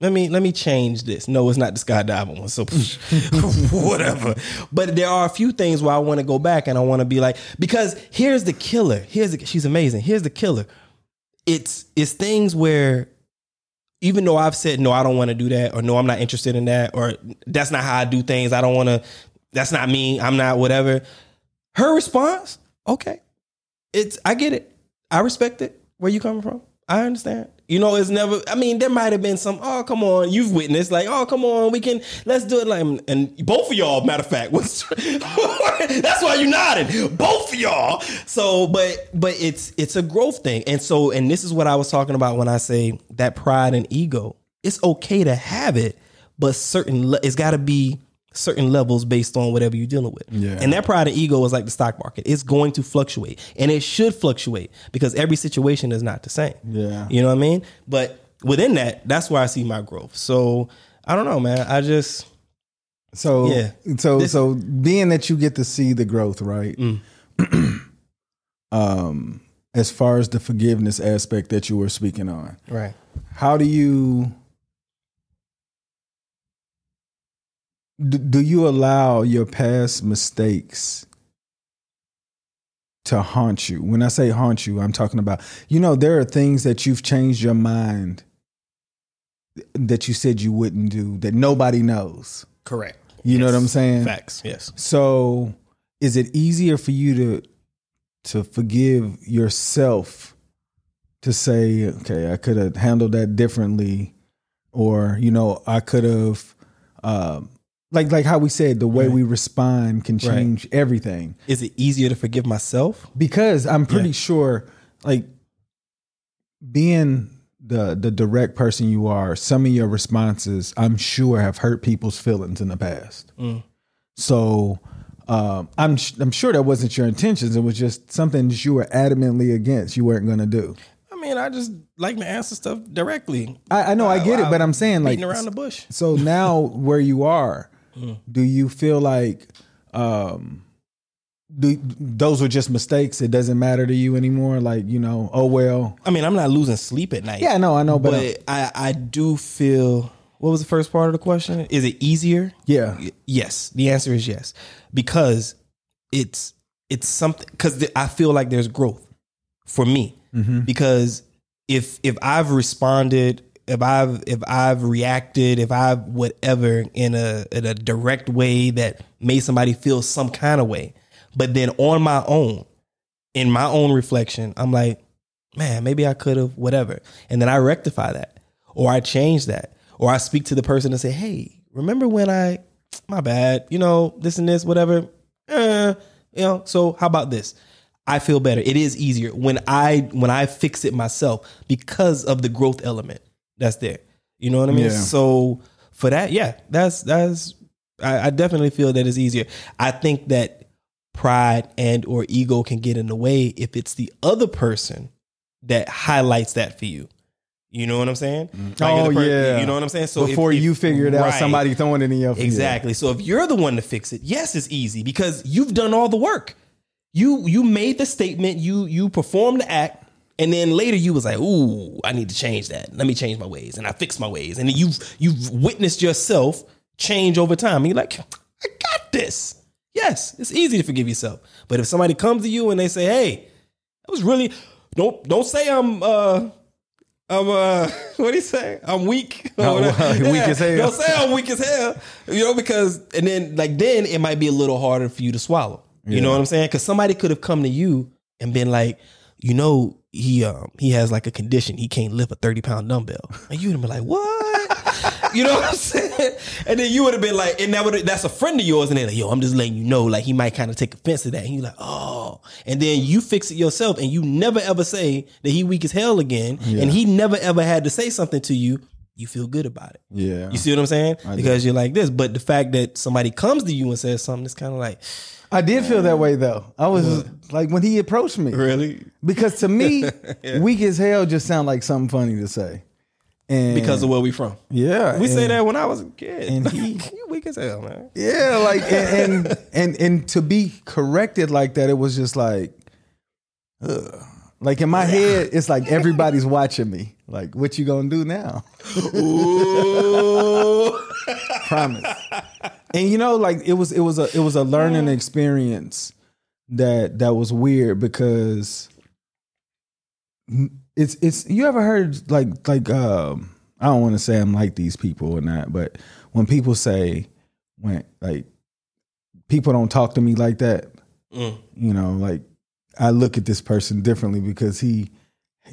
let me let me change this. No, it's not the skydiving one. So whatever. But there are a few things where I want to go back and I want to be like because here's the killer. Here's the, she's amazing. Here's the killer. It's it's things where even though I've said no, I don't want to do that, or no, I'm not interested in that, or that's not how I do things. I don't want to. That's not me. I'm not whatever. Her response, okay, it's I get it. I respect it. Where you coming from? I understand. You know, it's never. I mean, there might have been some. Oh, come on, you've witnessed. Like, oh, come on, we can. Let's do it. Like, and both of y'all. Matter of fact, what's that's why you nodded. Both of y'all. So, but but it's it's a growth thing, and so and this is what I was talking about when I say that pride and ego. It's okay to have it, but certain it's got to be certain levels based on whatever you're dealing with. Yeah. And that pride and ego is like the stock market. It's going to fluctuate, and it should fluctuate because every situation is not the same. Yeah. You know what I mean? But within that, that's where I see my growth. So I don't know, man. I just So Yeah. so This- so being that you get to see the growth, right? Mm. um as far as the forgiveness aspect that you were speaking on. right. How do you do, do you allow your past mistakes to haunt you? When I say haunt you, I'm talking about you know there are things that you've changed your mind that you said you wouldn't do that nobody knows. Correct. You know what I'm saying? Facts. Yes. So, is it easier for you to to forgive yourself to say, okay, I could have handled that differently, or you know, I could have, um, like like how we said, the way Right. we respond can change everything. Is it easier to forgive myself? Because I'm pretty Yeah. sure, like being the the direct person you are, some of your responses, I'm sure, have hurt people's feelings in the past. Mm. So um, I'm I'm sure that wasn't your intentions. It was just something that you were adamantly against. You weren't going to do. I mean, I just like to answer stuff directly. I, I know, I get it, but I'm saying like around the bush. so now where you are, Mm. do you feel like um, do, those were just mistakes? It doesn't matter to you anymore. Like you know, oh well. I mean, I'm not losing sleep at night. Yeah, no, I know, but, but I, I do feel. What was the first part of the question? Is it easier? yeah, Yes. The answer is yes, because it's it's something. Because I feel like there's growth for me. Because if if I've responded, if I've if I've reacted, if I've whatever in a in a direct way that made somebody feel some kind of way, but then on my own, in my own reflection, I'm like, man, maybe I could have, whatever. And then I rectify that or I change that or I speak to the person and say, hey, remember when I, my bad, you know, this and this, whatever. Eh, you know, so how about this? I feel better. It is easier when I when I fix it myself because of the growth element that's there. You know what I mean? Yeah. So for that, yeah, that's that's I, I definitely feel that it's easier. I think that pride and or ego can get in the way if it's the other person that highlights that for you. You know what I'm saying? Mm. Like, Oh, per- yeah. You know what I'm saying? So if- Before if- you figure it out, Right. somebody throwing it in your face. Exactly. So if you're the one to fix it, yes, it's easy because you've done all the work. You you made the statement, you you performed the act, and then later you was like, "Ooh, I need to change that. Let me change my ways." And I fixed my ways. And you've you've witnessed yourself change over time. And you're like, "I got this." Yes, it's easy to forgive yourself. But if somebody comes to you and they say, "Hey, that was really don't don't say I'm uh I'm uh what do you say? I'm weak. Oh, whatever. weak as hell. Don't say I'm weak as hell. You know, because and then like then it might be a little harder for you to swallow. You know what I'm saying? Because somebody could have come to you and been like, you know, he um he has like a condition. He can't lift a 30 pound dumbbell. And you would have been like, what? you know what I'm saying? And then you would have been like, and that would that's a friend of yours, and they're like, yo, I'm just letting you know, like he might kind of take offense to that. And you're like, oh. And then you fix it yourself, and you never ever say that he weak as hell again, and he never ever had to say something to you. You feel good about it. Yeah. You see what I'm saying? do. because you're like this. But the fact that somebody comes to you and says something, it's kind of like, I did feel that way though. I was like when he approached me. really? Because to me, weak as hell just sound like something funny to say. And Because of where we from. yeah, We say that when I was a kid. and he- you weak as hell, man. Yeah, like and, and and and to be corrected like that, it was just like, ugh. Like in my head, it's like everybody's watching me. Like, what you gonna do now? Ooh. Promise. and you know, like it was it was a it was a learning experience that that was weird because it's it's you ever heard like like um I don't want to say I'm like these people or not, but when people say when like people don't talk to me like that, Mm. you know, like I look at this person differently because he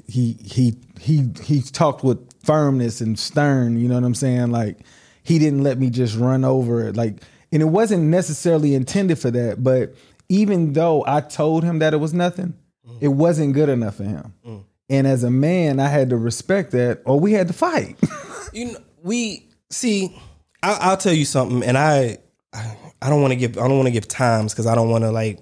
he he he he talked with firmness and stern, you know what I'm saying? Like he didn't let me just run over it. Like and it wasn't necessarily intended for that, but even though I told him that it was nothing, mm. it wasn't good enough for him. Mm. And as a man, I had to respect that or we had to fight. You know, we see. I, I'll tell you something, and I, I, I don't want to give, I don't want to give times because I don't want to like,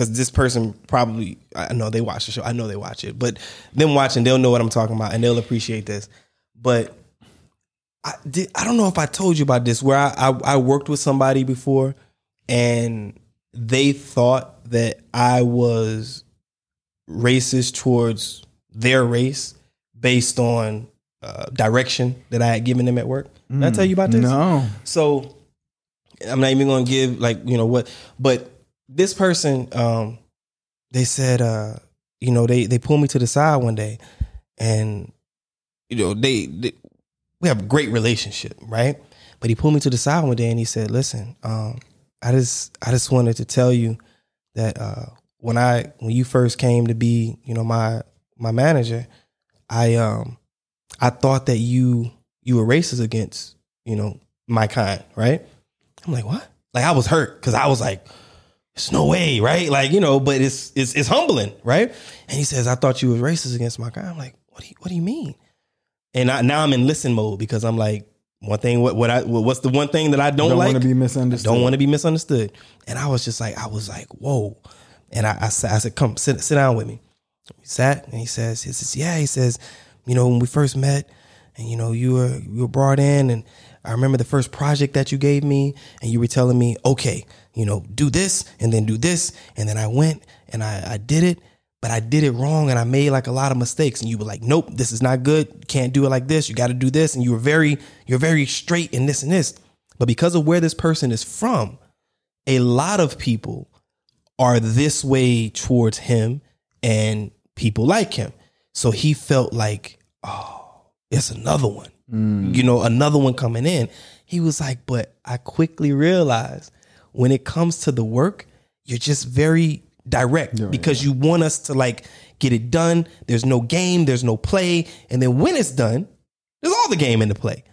because this person probably, I know they watch the show, I know they watch it, but them watching, they'll know what I'm talking about, and they'll appreciate this. But I did, I don't know if I told you about this, where I, I, I worked with somebody before, and they thought that I was racist towards their race based on uh, direction that I had given them at work. Did I tell you about this? no. So I'm not even going to give like you know what, but this person, um, they said, uh, you know, they they pulled me to the side one day, and you know they, they we have a great relationship, right? But he pulled me to the side one day and he said, "Listen, um, I just I just wanted to tell you that uh, when I when you first came to be, you know, my my manager, I um I thought that you you were racist against, you know, my kind, right? I'm like, what? Like I was hurt because I was like, no way, right? Like, you know, but it's it's it's humbling, right? And he says, I thought you was racist against my guy. I'm like, what do you what do you mean? And I, now I'm in listen mode because I'm like, one thing, what what I what's the one thing that I don't, Don't like? want to be misunderstood. don't want to be misunderstood. And I was just like, I was like, whoa. And I, I, said, I said, come sit, sit down with me. We sat and he says, he says, yeah, he says, you know, when we first met and, you know, you were, you were brought in and I remember the first project that you gave me and you were telling me, okay, you know, do this and then do this. And then I went and I, I did it, but I did it wrong and I made like a lot of mistakes. And you were like, nope, this is not good. Can't do it like this. You got to do this. And you were very, you're very straight in this and this. But because of where this person is from, a lot of people are this way towards him and people like him. So he felt like, oh, it's another one. Mm. You know, another one coming in. He was like, but I quickly realized when it comes to the work, you're just very direct because you want us to like get it done. There's no game, there's no play. And then when it's done, there's all the game in the play.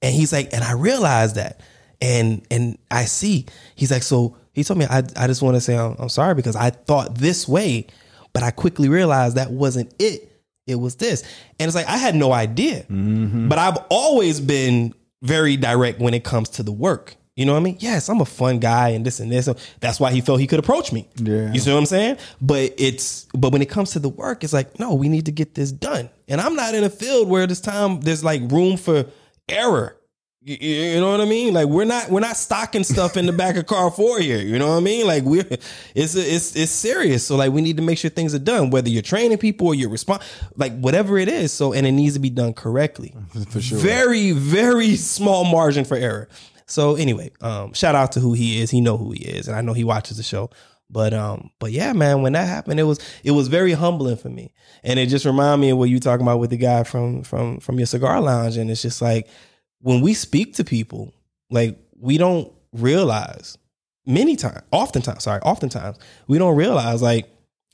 And he's like, and I realized that. And and I see. He's like, so he told me, I, I just want to say I'm, I'm sorry because I thought this way, but I quickly realized that wasn't it. It was this. And it's like, I had no idea. Mm-hmm. But I've always been very direct when it comes to the work. You know what I mean? Yes, I'm a fun guy and this and this. That's why he felt he could approach me. Yeah. You see what I'm saying? But it's but when it comes to the work, it's like, no, we need to get this done. And I'm not in a field where this time there's like room for error. You, know what I mean? Like we're not we're not stocking stuff in the back of car four here. You know what I mean? Like we're it's it's it's serious. So like we need to make sure things are done, whether you're training people or you're respond like whatever it is. So and it needs to be done correctly. For sure. Very very small margin for error. So anyway, um, shout out to who he is. He know who he is, and I know he watches the show. But um, but yeah, man, when that happened, it was it was very humbling for me, and it just reminded me of what you talking about with the guy from from from your cigar lounge, and it's just like when we speak to people, like we don't realize many times, oftentimes, sorry, oftentimes we don't realize like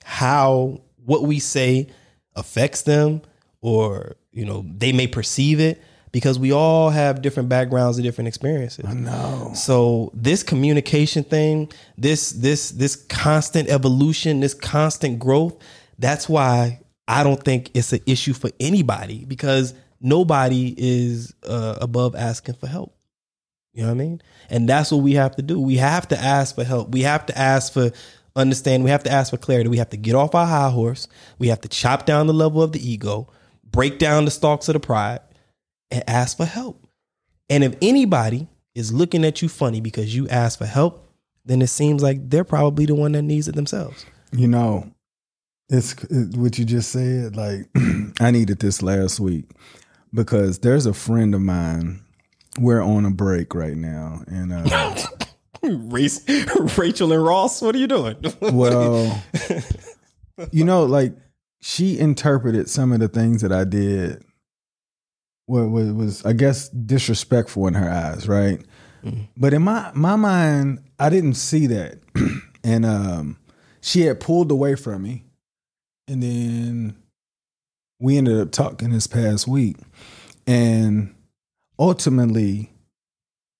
how what we say affects them, or you know they may perceive it because we all have different backgrounds and different experiences. No. So this communication thing, this this this constant evolution, this constant growth, that's why I don't think it's an issue for anybody because nobody is uh, above asking for help. You know what I mean? And that's what we have to do. We have to ask for help. We have to ask for understand. We have to ask for clarity. We have to get off our high horse. We have to chop down the level of the ego, break down the stalks of the pride, and ask for help. And if anybody is looking at you funny because you ask for help, then it seems like they're probably the one that needs it themselves. You know, it's it, what you just said. Like, I needed this last week because there's a friend of mine. We're on a break right now, and uh, Race, Rachel and Ross, what are you doing? well, you know, like she interpreted some of the things that I did. What was, was I guess disrespectful in her eyes, right? But in my my mind, I didn't see that, and um, she had pulled away from me, and then we ended up talking this past week, and ultimately,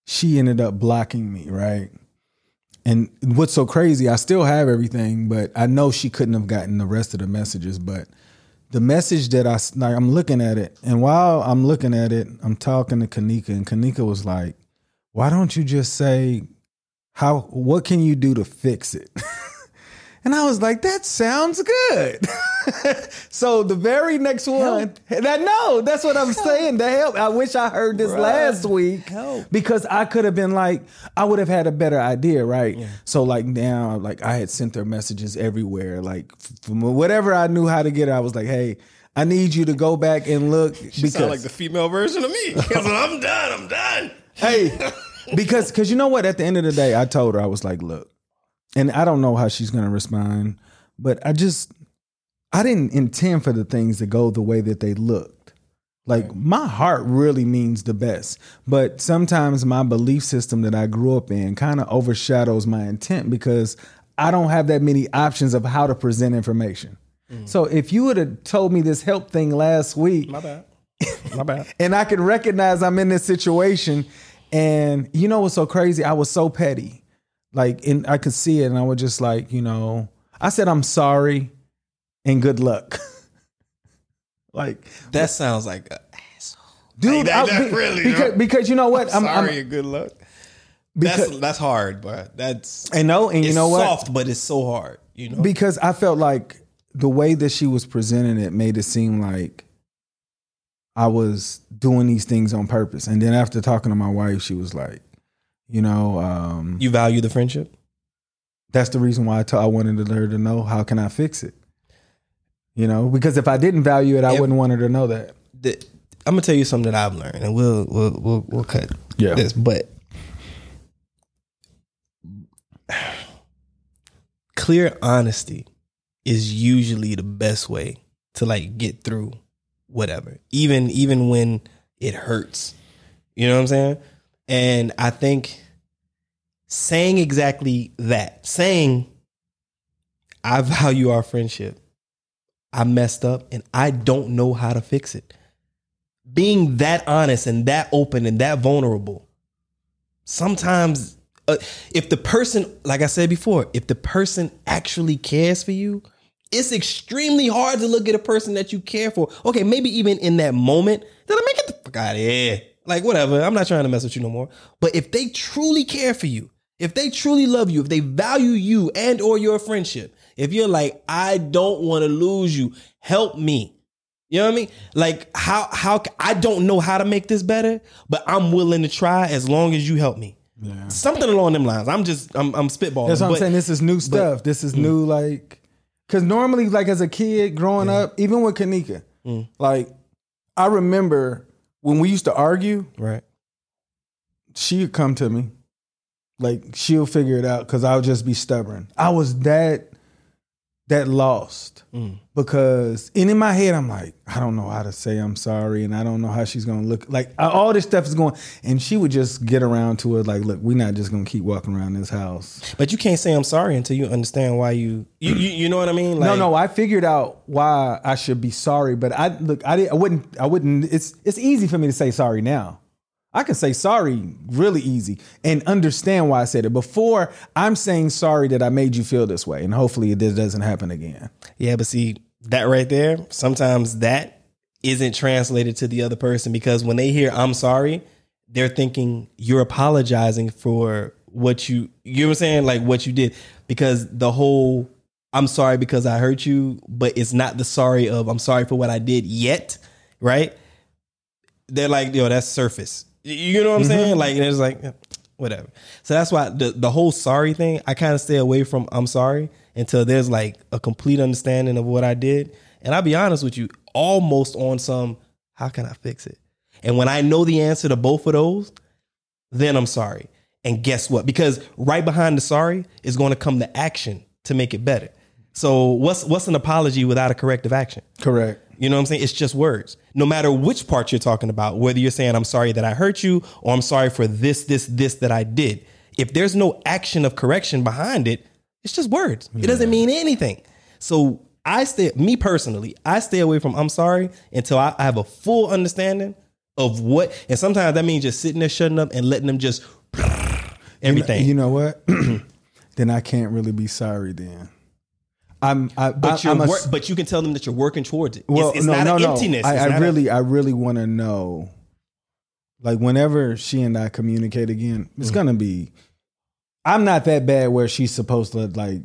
she ended up blocking me, right? And what's so crazy, I still have everything, but I know she couldn't have gotten the rest of the messages. But the message that I like, I'm looking at it, and while I'm looking at it, I'm talking to Kanika, and Kanika was like, "Why don't you just say how? What can you do to fix it?" and I was like, "That sounds good." so the very next one, I know that's what I'm saying. To help, I wish I heard this last week Help. because I could have been like, I would have had a better idea, right? So like now, like I had sent her messages everywhere, like from whatever I knew how to get. Her, I was like, hey, I need you to go back and look because sound like the female version of me. I'm done. I'm done. hey, because because you know what? At the end of the day, I told her I was like, look, and I don't know how she's gonna respond, but I just I didn't intend for the things to go the way that they looked. Like my heart really means the best, but sometimes my belief system that I grew up in kind of overshadows my intent because I don't have that many options of how to present information. Mm. So if you would have told me this help thing last week, My bad. My bad. and I could recognize I'm in this situation. And you know what's so crazy? I was so petty. Like, and I could see it, and I was just like, you know, I said, I'm sorry and good luck. like, That sounds like a asshole. dude, that- I- that really- because, because you know what? I'm, I'm, and good luck. because, That's that's hard, but that's I know, and you know what? soft, but it's so hard. You know, because I felt like the way that she was presenting it made it seem like I was doing these things on purpose. And then after talking to my wife, she was like, you know, um, you value the friendship. that's the reason why I told I wanted her to know how can I fix it. You know, because if I didn't value it, I Yep. wouldn't want her to know that. The, I'm gonna tell you something that I've learned, and we'll we'll we'll, we'll cut Yeah. this, but clear honesty is usually the best way to like get through whatever even even when it hurts you know what i'm saying and i think saying exactly that saying i value our friendship I messed up and I don't know how to fix it. Being that honest and that open and that vulnerable, sometimes uh, if the person, like I said before, if the person actually cares for you, it's extremely hard to look at a person that you care for. Okay, maybe even in that moment, they're like, man, get the fuck out of here. Like, whatever, I'm not trying to mess with you no more. But if they truly care for you, if they truly love you, if they value you and or your friendship, if you're like, I don't want to lose you, help me. You know what I mean? Like how how I don't know how to make this better, but I'm willing to try as long as you help me. Yeah. Something along them lines. I'm just I'm I'm spitballing. That's what I'm but- saying. This is new stuff. this is mm. new, like, because normally, like as a kid growing up, even with Kanika, mm. like, I remember when we used to argue, Right. she'd come to me, like she'll figure it out because I'll just be stubborn. I was that that lost mm. because, and in my head, I'm like, I don't know how to say I'm sorry, and I don't know how she's gonna look. Like all this stuff is going, and she would just get around to it, like, look, we're not just gonna keep walking around this house. But you can't say I'm sorry until you understand why you you you, you know what I mean? no, Like, no, I figured out why I should be sorry, but I look, I didn't, I wouldn't, I wouldn't. It's it's easy for me to say sorry now. I can say sorry really easy and understand why I said it. Before I'm saying sorry that I made you feel this way, and hopefully it doesn't happen again. Yeah, but see that right there. Sometimes that isn't translated to the other person because when they hear "I'm sorry," they're thinking you're apologizing for what you you know what I'm saying, like what you did. Because the whole "I'm sorry because I hurt you," but it's not the sorry of "I'm sorry for what I did" yet, right? They're like, yo, that's surface. You know what I'm saying? Mm-hmm. Like, and it's like, whatever. So that's why the the whole sorry thing, I kind of stay away from I'm sorry until there's like a complete understanding of what I did. And I'll be honest with you, almost on some, how can I fix it? And when I know the answer to both of those, then I'm sorry. And guess what? Because right behind the sorry is going to come the action to make it better. So what's what's an apology without a corrective action? Correct. You know what I'm saying? It's just words. No matter which part you're talking about, whether you're saying I'm sorry that I hurt you or I'm sorry for this, this, this that I did. If there's no action of correction behind it, it's just words. It doesn't mean anything. So I stay, me personally, I stay away from I'm sorry until I, I have a full understanding of what, and sometimes that means just sitting there shutting up and letting them just everything. You know what? then I can't really be sorry. Then I'm. I, but I, you're I'm a, wor- but you can tell them that you're working towards it. Well, it's it's no, not no, an no. emptiness. I, I really, I really want to know. Like whenever she and I communicate again, Mm-hmm. it's gonna be. I'm not that bad where she's supposed to like.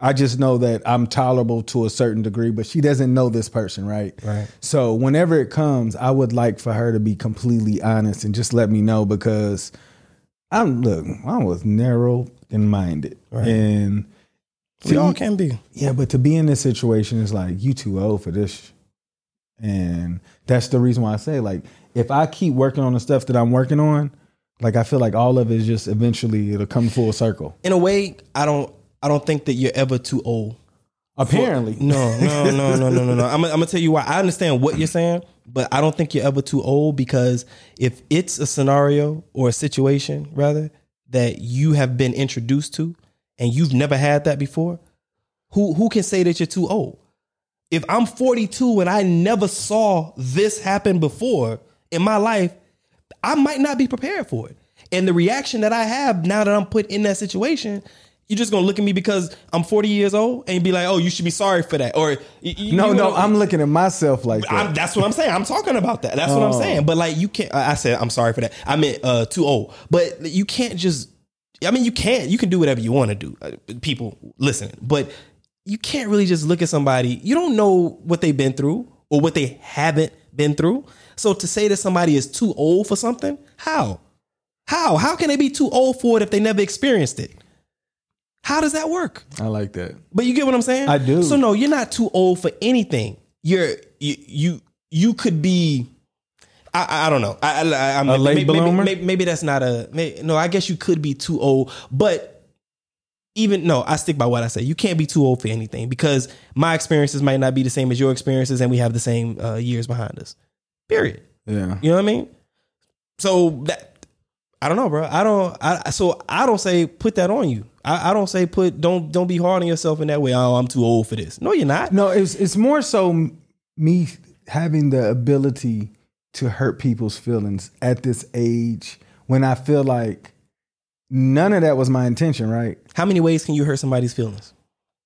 I just know that I'm tolerable to a certain degree, but she doesn't know this person, right? Right. So whenever it comes, I would like for her to be completely honest and just let me know because I'm look, I was narrow and minded, Right. and we all can be. yeah, but to be in this situation is like you too old for this, and that's the reason why I say like if I keep working on the stuff that I'm working on, like I feel like all of it is just eventually it'll come full circle. in a way, I don't I don't think that you're ever too old. Apparently, No, no, no, no, no, no, no. I'm, I'm gonna tell you why. I understand what you're saying, but I don't think you're ever too old because if it's a scenario or a situation rather that you have been introduced to and you've never had that before, who who can say that you're too old? If I'm 42 and I never saw this happen before in my life, I might not be prepared for it. And the reaction that I have now that I'm put in that situation, you're just gonna look at me because I'm 40 years old and be like, "Oh, you should be sorry for that." Or y- y- no, you no, I'm looking at myself like that. I'm, that's what I'm saying. I'm talking about that. That's what I'm Oh. saying. But like, you can't. I I said I'm sorry for that. I meant uh, too old. But you can't just. I mean, you can't. You can do whatever you want to do. uh, People listening, but you can't really just look at somebody. You don't know what they've been through or what they haven't been through. So to say that somebody is too old for something, how? How? How can they be too old for it if they never experienced it? How does that work? I like that. But you get what I'm saying? I do. So no, you're not too old for anything. You're you you, you could be. I, I- I don't know. I, I, I'm, A late maybe, maybe, bloomer? maybe, maybe that's not a. Maybe, no, I guess you could be too old, but even no, I stick by what I say. You can't be too old for anything because my experiences might not be the same as your experiences, and we have the same uh, years behind us. Period. Yeah. You know what I mean? So that I don't know, bro. I don't. I so I don't say put that on you. I, I don't say put don't don't be hard on yourself in that way. Oh, I'm too old for this. No, you're not. No, it's it's more so me having the ability to hurt people's feelings at this age when I feel like none of that was my intention, right? How many ways can you hurt somebody's feelings?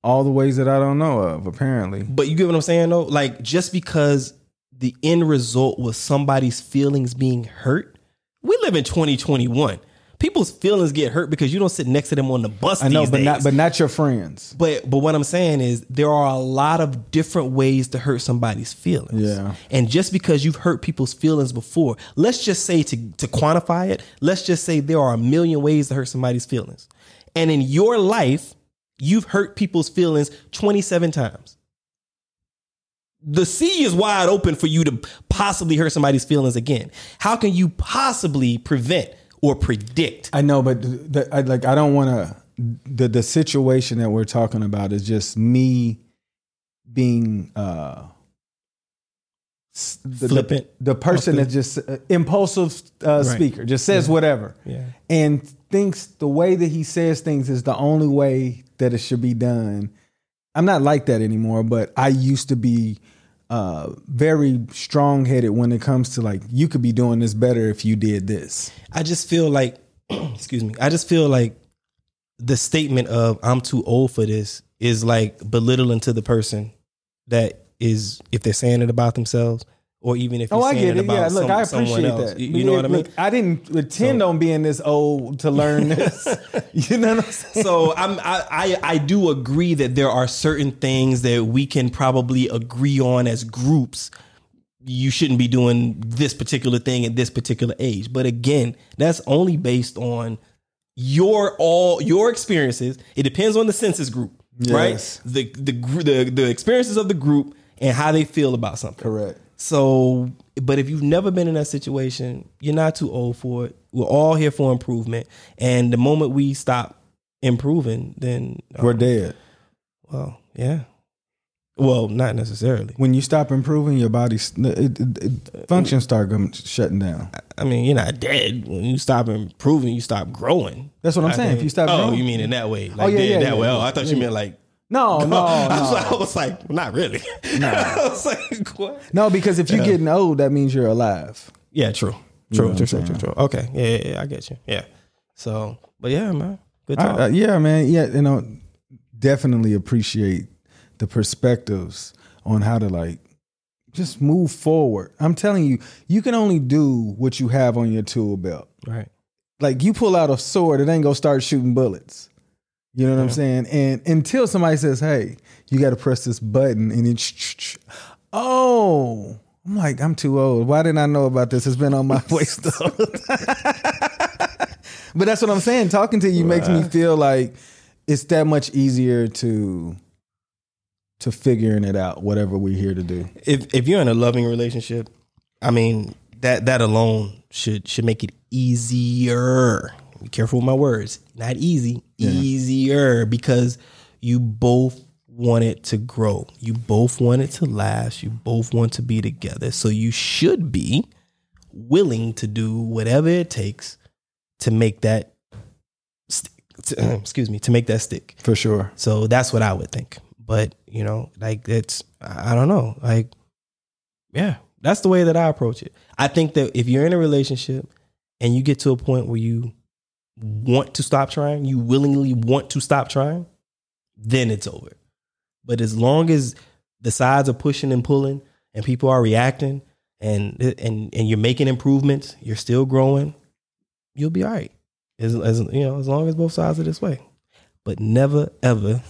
All the ways that I don't know of, apparently. But you get what I'm saying though? Like just because the end result was somebody's feelings being hurt, we live in 2021. People's feelings get hurt because you don't sit next to them on the bus. I know, but days. not but not your friends. But but what I'm saying is there are a lot of different ways to hurt somebody's feelings. Yeah. And just because you've hurt people's feelings before, let's just say to to quantify it, let's just say there are a million ways to hurt somebody's feelings. And in your life, you've hurt people's feelings 27 times. The sea is wide open for you to possibly hurt somebody's feelings again. How can you possibly prevent or predict? I know, but the, I, like I don't want to. The the situation that we're talking about is just me being uh the, Flippant. The, the person that just uh, impulsive uh, speaker just says whatever, Yeah. and thinks the way that he says things is the only way that it should be done. I'm not like that anymore, but I used to be uh very strong headed when it comes to like you could be doing this better if you did this. I just feel like, excuse me, I just feel like the statement of I'm too old for this is like belittling to the person that is, if they're saying it about themselves, or even if oh, you're Oh, I saying get it about Yeah, look, some- I someone appreciate else. that. You, you know what I mean? Look, I didn't intend on being this old to learn this. you know what I'm saying? so I'm, I, I I do agree that there are certain things that we can probably agree on as groups. You shouldn't be doing this particular thing at this particular age. But again, that's only based on your all your experiences. It depends on the census group, Yes. right? The the the the experiences of the group and how they feel about something. Correct. So, but if you've never been in that situation, you're not too old for it. We're all here for improvement, and the moment we stop improving, then We're um, dead. Well, yeah. Well, not necessarily. When you stop improving, your body it, it, it, functions start shutting down. I mean, you're not dead. When you stop improving, you stop growing. That's what I'm I saying. think- If you stop growing oh, growing. you mean in that way? Like yeah, dead yeah, that yeah, way? Oh. I thought you meant like. No, no, I, was like, I was like, not really. I was like, what? No, because if you're getting old, that means you're alive. Yeah, true. You True, know true, true, true, true. Okay. Yeah, yeah, yeah, I get you. Yeah. So, but yeah, man. Good talk. I- yeah, man. Yeah, you know, definitely appreciate the perspectives on how to like just move forward. I'm telling you, you can only do what you have on your tool belt. right. Like you pull out a sword, it ain't gonna start shooting bullets. You know what I'm saying? And until somebody says, "Hey, you got to press this button," and it, oh, I'm like, I'm too old. Why didn't I know about this? It's been on my waist. but that's what I'm saying. Talking to you makes me feel like it's that much easier to to figuring it out. Whatever we're here to do. if if you're in a loving relationship, I mean that that alone should should make it easier. Be careful with my words. Not easy, easier because you both want it to grow. You both want it to last. You both want to be together. So you should be willing to do whatever it takes to make that stick. To, excuse me, to make that stick. For sure. So that's what I would think. But you know, like it's I don't know. Like, yeah, that's the way that I approach it. I think that if you're in a relationship and you get to a point where you want to stop trying, you willingly want to stop trying, then it's over. But as long as the sides are pushing and pulling and people are reacting and and and you're making improvements, you're still growing, you'll be all right. As, as you know, as long as both sides are this way. But never ever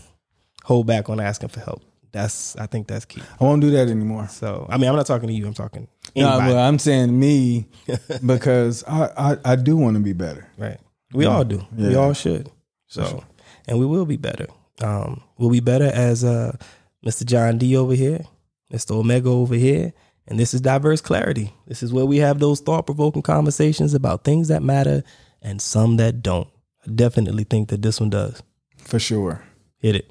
hold back on asking for help. That's I think that's key. I won't do that anymore. So I mean, I'm not talking to you. I'm talking No, but I'm saying me because I I, I do want to be better. right? We all do. We all should. So, and we will be better. Um, we'll be better as uh, Mr. John D over here, Mr. OMEHGA over here, and this is diverse clarity. This is where we have those thought provoking conversations about things that matter and some that don't. I definitely think that this one does. For sure. Hit it.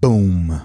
Boom.